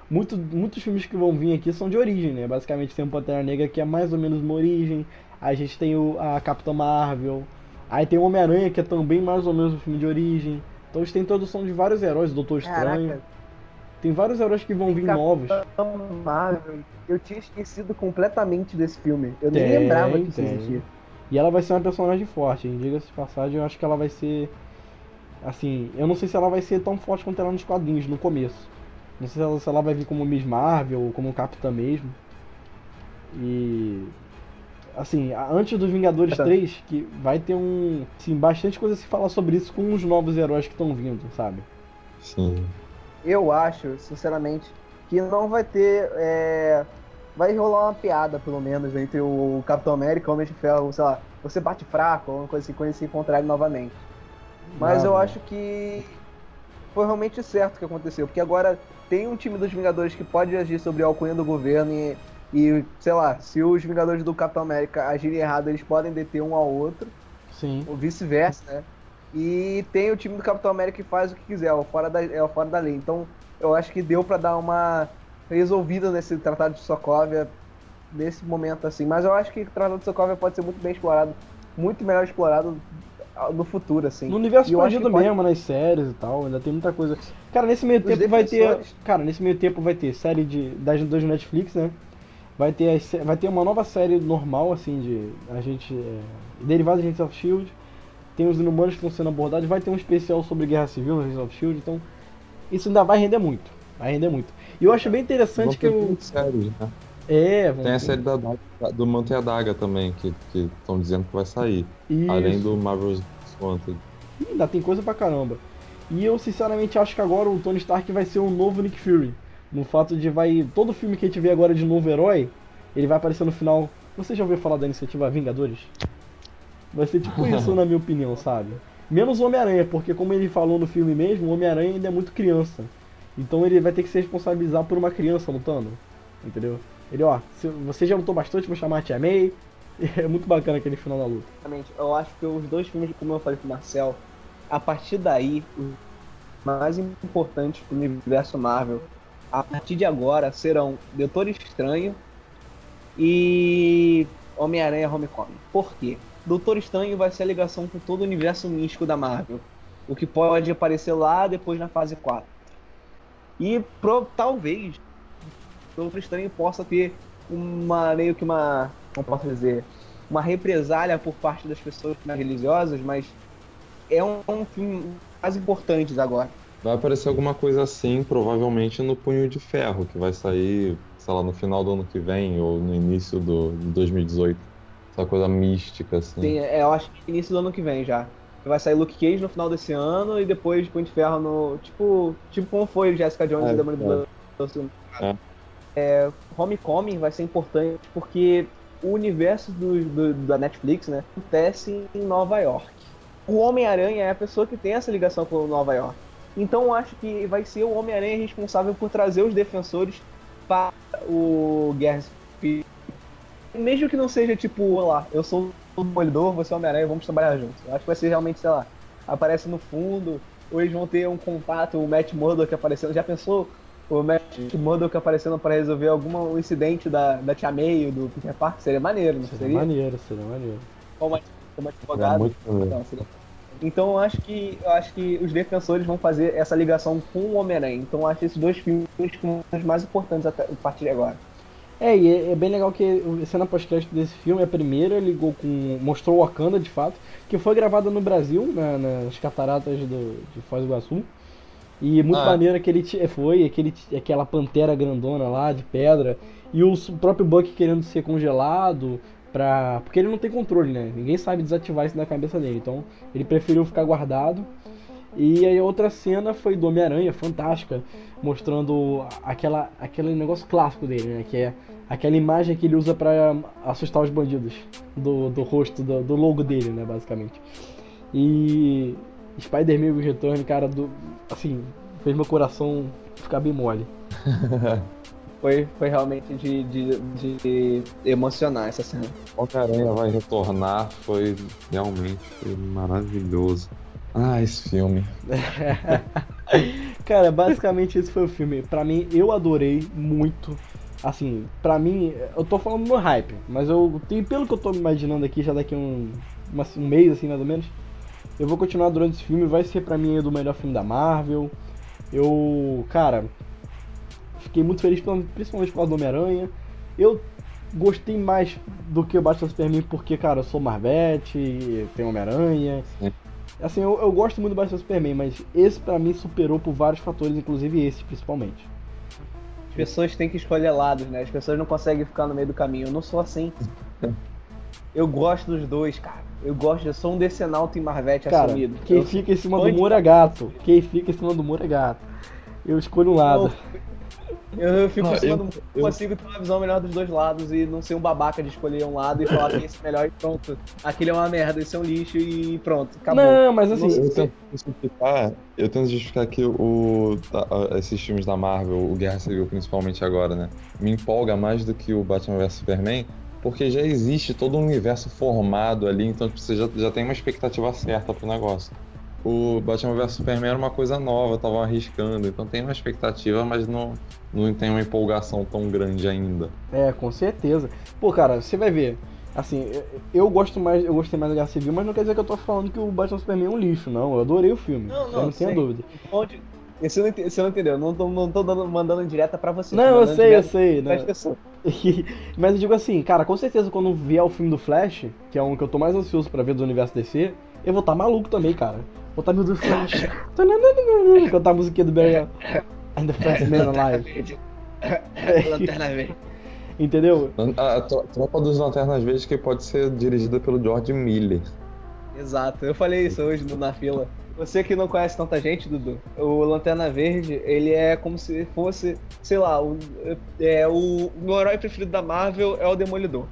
muito, muitos filmes que vão vir aqui são de origem, né? Basicamente tem o Pantera Negra que é mais ou menos uma origem. A gente tem o, a Capitã Marvel. Aí tem o Homem-Aranha que é também mais ou menos um filme de origem. Então a gente tem introdução de vários heróis, Doutor Estranho. Tem vários heróis que vão vir novos. Marvel. Eu tinha esquecido completamente desse filme. Eu nem Tem, lembrava que isso existia. E ela vai ser uma personagem forte, hein? Diga-se de passagem, eu acho que ela vai ser. Assim, eu não sei se ela vai ser tão forte quanto ela nos quadrinhos, no começo. Não sei se ela, se ela vai vir como Miss Marvel ou como Capitã mesmo. E. Assim, antes dos Vingadores Tá. 3, que vai ter um. Assim, bastante coisa a se falar sobre isso com os novos heróis que estão vindo, sabe? Sim. Eu acho, sinceramente, que não vai ter. é, Vai rolar uma piada, pelo menos, entre o Capitão América e o Homem de Ferro, sei lá, você bate fraco, ou uma coisa assim, quando eles se encontrarem novamente. Mas Ah, eu bom. acho que foi realmente certo o que aconteceu, porque agora tem um time dos Vingadores que pode agir sobre a alcunha do governo e, e, sei lá, se os Vingadores do Capitão América agirem errado, eles podem deter um ao outro, Sim. ou vice-versa, né? E tem o time do Capitão América que faz o que quiser, é o fora da, é o fora da lei. Então eu acho que deu pra dar uma resolvida nesse Tratado de Sokovia nesse momento assim. Mas eu acho que o Tratado de Sokovia pode ser muito bem explorado, muito melhor explorado no futuro, assim. No universo expandido que pode- mesmo, nas séries e tal, ainda tem muita coisa. Cara, nesse meio Os tempo vai ter. defensores. Cara, nesse meio tempo vai ter série de, das das Netflix, né? Vai ter, as vai ter uma nova série normal, assim, de agente. É, derivados de Agents of Shield. Tem os inumanos que estão sendo abordados. Vai ter um especial sobre Guerra Civil no of Shield. Então, isso ainda vai render muito. Vai render muito. E eu acho bem interessante que ter eu. né? É, vamos Tem a série da, do Manto e a Daga também, que estão dizendo que vai sair. Isso. Além do Marvel's Wanted. Ih, ainda tem coisa pra caramba. E eu sinceramente acho que agora o Tony Stark vai ser o novo Nick Fury. No fato de vai. Todo filme que a gente vê agora de novo herói, ele vai aparecer no final. Você já ouviu falar da iniciativa Vingadores? Vai ser tipo isso, na minha opinião, sabe? Menos o Homem-Aranha, porque como ele falou no filme mesmo, o Homem-Aranha ainda é muito criança. Então ele vai ter que se responsabilizar por uma criança lutando. Entendeu? Ele, ó, você já lutou bastante, vou chamar a Tia May. É muito bacana aquele final da luta. Exatamente. Eu acho que os dois filmes, como eu falei pro Marcel, a partir daí, os mais importantes pro universo Marvel, a partir de agora, serão Doutor Estranho e Homem-Aranha Homecoming. Por quê? Doutor Estranho vai ser a ligação com todo o universo místico da Marvel. O que pode aparecer lá depois na fase 4. E pro, talvez Doutor Estranho possa ter uma meio que uma. Como posso dizer? Uma represália por parte das pessoas mais religiosas, mas é um, um filme mais importantes agora. Vai aparecer alguma coisa assim, provavelmente no Punho de Ferro, que vai sair, sei lá, no final do ano que vem ou no início do, de 2018. Essa coisa mística, assim. Tem, é, eu acho que início do ano que vem já. Vai sair Luke Cage no final desse ano e depois Punho de Ferro no. Tipo, tipo como foi Jessica Jones É, e Demolidor. É. É, Homecoming vai ser importante porque o universo do, do- da Netflix, né, acontece em Nova York. O Homem-Aranha é a pessoa que tem essa ligação com Nova York. Então eu acho que vai ser o Homem-Aranha responsável por trazer os defensores para o Guerra Civil. Mesmo que não seja tipo, olha lá, eu sou o Demolidor, você é o Homem-Aranha, vamos trabalhar juntos. Eu acho que vai ser realmente, sei lá, aparece no fundo, ou eles vão ter um contato, o Matt Murdock aparecendo. Já pensou o Matt Murdock aparecendo para resolver algum incidente da, da Tia May ou do Peter Parker? Seria maneiro, não Seria, seria? maneiro, seria maneiro. Como, como advogado. muito. Então, seria- então eu acho que eu acho que os defensores vão fazer essa ligação com o Homem-Aranha. Então eu acho esses dois filmes como os mais importantes até, a partir de agora. É, e é, é bem legal que a cena pós-crédito desse filme, a primeira, ligou com. mostrou Wakanda de fato, que foi gravada no Brasil, na- nas cataratas do, de Foz do Iguaçu. E muito Ah, é? maneiro aquele ti- foi, aquele, aquela pantera grandona lá de pedra. E o próprio Buck querendo ser congelado. Pra, porque ele não tem controle, né? Ninguém sabe desativar isso na cabeça dele. Então ele preferiu ficar guardado. E aí a outra cena foi do Homem-Aranha, fantástica, mostrando aquela, aquele negócio clássico dele, né? Que é aquela imagem que ele usa pra assustar os bandidos do, do rosto, do, do logo dele, né? Basicamente. E Spider-Man Return, cara, do, assim, fez meu coração ficar bem mole. Foi, foi realmente de, de, de emocionar essa cena. Homem-Aranha vai retornar foi realmente maravilhoso. Ah, esse filme. Cara, basicamente esse foi o filme. Pra mim, eu adorei muito. Assim, pra mim, eu tô falando no hype, mas eu tenho, pelo que eu tô imaginando aqui, já daqui um, uma- um mês, assim, mais ou menos, eu vou continuar adorando esse filme. Vai ser pra mim o melhor filme da Marvel. Eu, cara, fiquei muito feliz, principalmente por causa do Homem-Aranha. Eu gostei mais do que o Batman Superman porque, cara, eu sou Marvete, tem Homem-Aranha. Sim. Assim, eu, eu gosto muito do Batman Superman, mas esse pra mim superou por vários fatores, inclusive esse, principalmente. As pessoas têm que escolher lados, né? As pessoas não conseguem ficar no meio do caminho. Eu não sou assim. Eu gosto dos dois, cara. Eu gosto, eu sou um decenalto em Marvete Cara, assumido. quem Eu- fica em cima do muro é gato. Quem fica em cima do muro é gato. Eu escolho um lado. Eu, eu fico Ah, eu- eu- consigo ter uma visão melhor dos dois lados e não ser um babaca de escolher um lado e falar que esse é melhor e pronto. Aquele é uma merda, esse é um lixo e pronto, acabou. Não, mas assim, Eu tento justificar, eu tento justificar que o, tá, esses filmes da Marvel, o Guerra Civil principalmente agora, né? Me empolga mais do que o Batman vs Superman, porque já existe todo um universo formado ali, então você já, já tem uma expectativa certa pro negócio. O Batman vs Superman era uma coisa nova, estavam arriscando, então tem uma expectativa, mas não, não tem uma empolgação tão grande ainda. É, com certeza. Pô, cara, você vai ver. Assim, eu, gosto mais, eu gostei mais da Guerra Civil, mas não quer dizer que eu tô falando que o Batman Superman é um lixo, não. Eu adorei o filme. Não, não, não tenho sei. dúvida. Onde... Você não, você não entendeu, não tô, não tô dando, mandando direta pra você. Não, eu sei, eu sei. Né? mas eu digo assim, cara, com certeza quando vier o filme do Flash, que é um que eu tô mais ansioso pra ver do universo DC, eu vou estar maluco também, cara. Vou estar meu Deus, Flash. Cantar a musiquinha do Barry. And the Fast Man Alive. Lanterna Verde. Entendeu? A, a tro- Tropa dos Lanternas Verdes que pode ser dirigida pelo George Miller. Exato, eu falei isso hoje na fila. Você que não conhece tanta gente, Dudu, o Lanterna Verde, ele é como se fosse, sei lá, o, é, o meu herói preferido da Marvel é o Demolidor.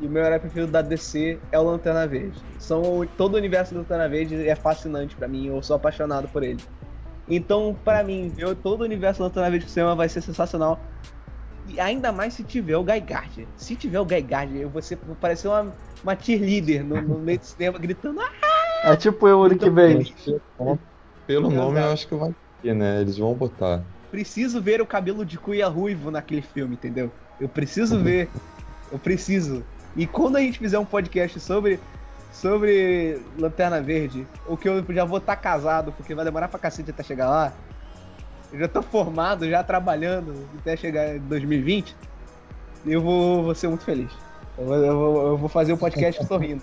E o meu herói preferido da DC é o Lanterna Verde. São, todo o universo do Lanterna Verde é fascinante pra mim, eu sou apaixonado por ele. Então, pra mim, ver todo o universo do Lanterna Verde no cinema vai ser sensacional. E ainda mais se tiver o Guy Gardner. Se tiver o Guy Gardner, eu vou, ser, vou parecer uma, uma cheerleader no, no meio do cinema gritando "Ah!" É tipo eu ano que vem. Pelo Exato. nome eu acho que vai ter, né? Eles vão botar. preciso ver o cabelo de cuia ruivo naquele filme, entendeu? Eu preciso ver. Eu preciso. E quando a gente fizer um podcast sobre sobre Lanterna Verde, o que eu já vou estar casado, porque vai demorar pra cacete até chegar lá. Eu já tô formado, já trabalhando até chegar em 2020. Eu vou, vou ser muito feliz. Eu vou, eu vou- eu vou fazer o podcast sorrindo.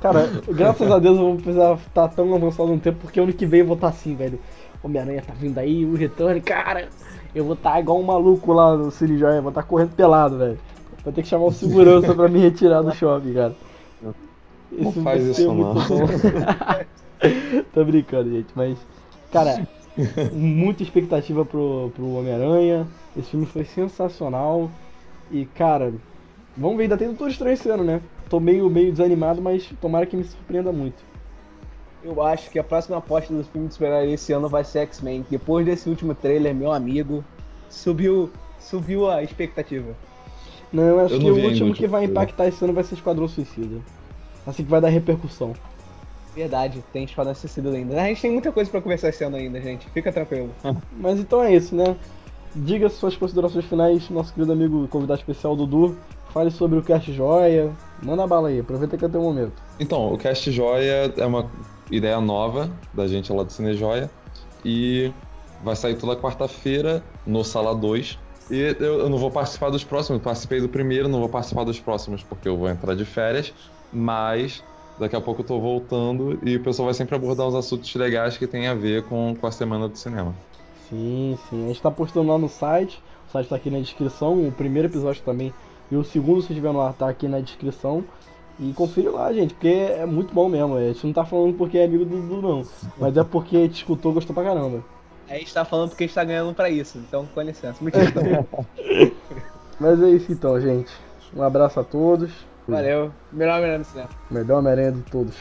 Cara, graças a Deus eu vou precisar estar tão avançado no tempo, porque ano que vem eu vou estar assim, velho. Homem-Aranha tá vindo aí, o retorno, cara. Eu vou estar igual um maluco lá no Cine Joia, vou estar correndo pelado, velho. Vou ter que chamar o segurança pra me retirar do shopping, cara. Não Isso faz isso ser não. Tô brincando, gente, mas. Cara, muita expectativa pro, pro Homem-Aranha. Esse filme foi sensacional. E, cara, vamos ver, ainda tem Doutor Estranho esse ano, né? Tô meio, meio desanimado, mas tomara que me surpreenda muito. Eu acho que a próxima aposta do filme de super esse ano vai ser X-Men. Depois desse último trailer, meu amigo, subiu, subiu a expectativa. Não, eu acho Eu que não o último que vai impactar esse ano vai ser Esquadrão Suicida. Assim que vai dar repercussão. Verdade, tem Esquadrão Suicida ainda. A gente tem muita coisa pra conversar esse ano ainda, gente. Fica tranquilo. Mas então é isso, né? Diga suas considerações finais, nosso querido amigo convidado especial Dudu. Fale sobre o Cast Joia. Manda bala aí, aproveita que é teu momento. Então, o Cast Joia é uma ideia nova da gente lá do Cine Joia e vai sair toda quarta-feira no Sala 2. E eu, eu não vou participar dos próximos, participei do primeiro, não vou participar dos próximos porque eu vou entrar de férias, mas daqui a pouco eu tô voltando e o pessoal vai sempre abordar os assuntos legais que tem a ver com, com a semana do cinema. Sim, sim. A gente tá postando lá no site. O site tá aqui na descrição. O primeiro episódio também. E o segundo, se estiver no ar, tá aqui na descrição. E confere lá, gente, porque é muito bom mesmo. A gente não tá falando porque é amigo do Dudu, não. Mas é porque te escutou gostou pra caramba. A gente tá falando porque a gente tá ganhando pra isso, então com licença. Então. Mas é isso então, gente. Um abraço a todos. Valeu. Melhor melhor no cinema. Melhor merenda de todos.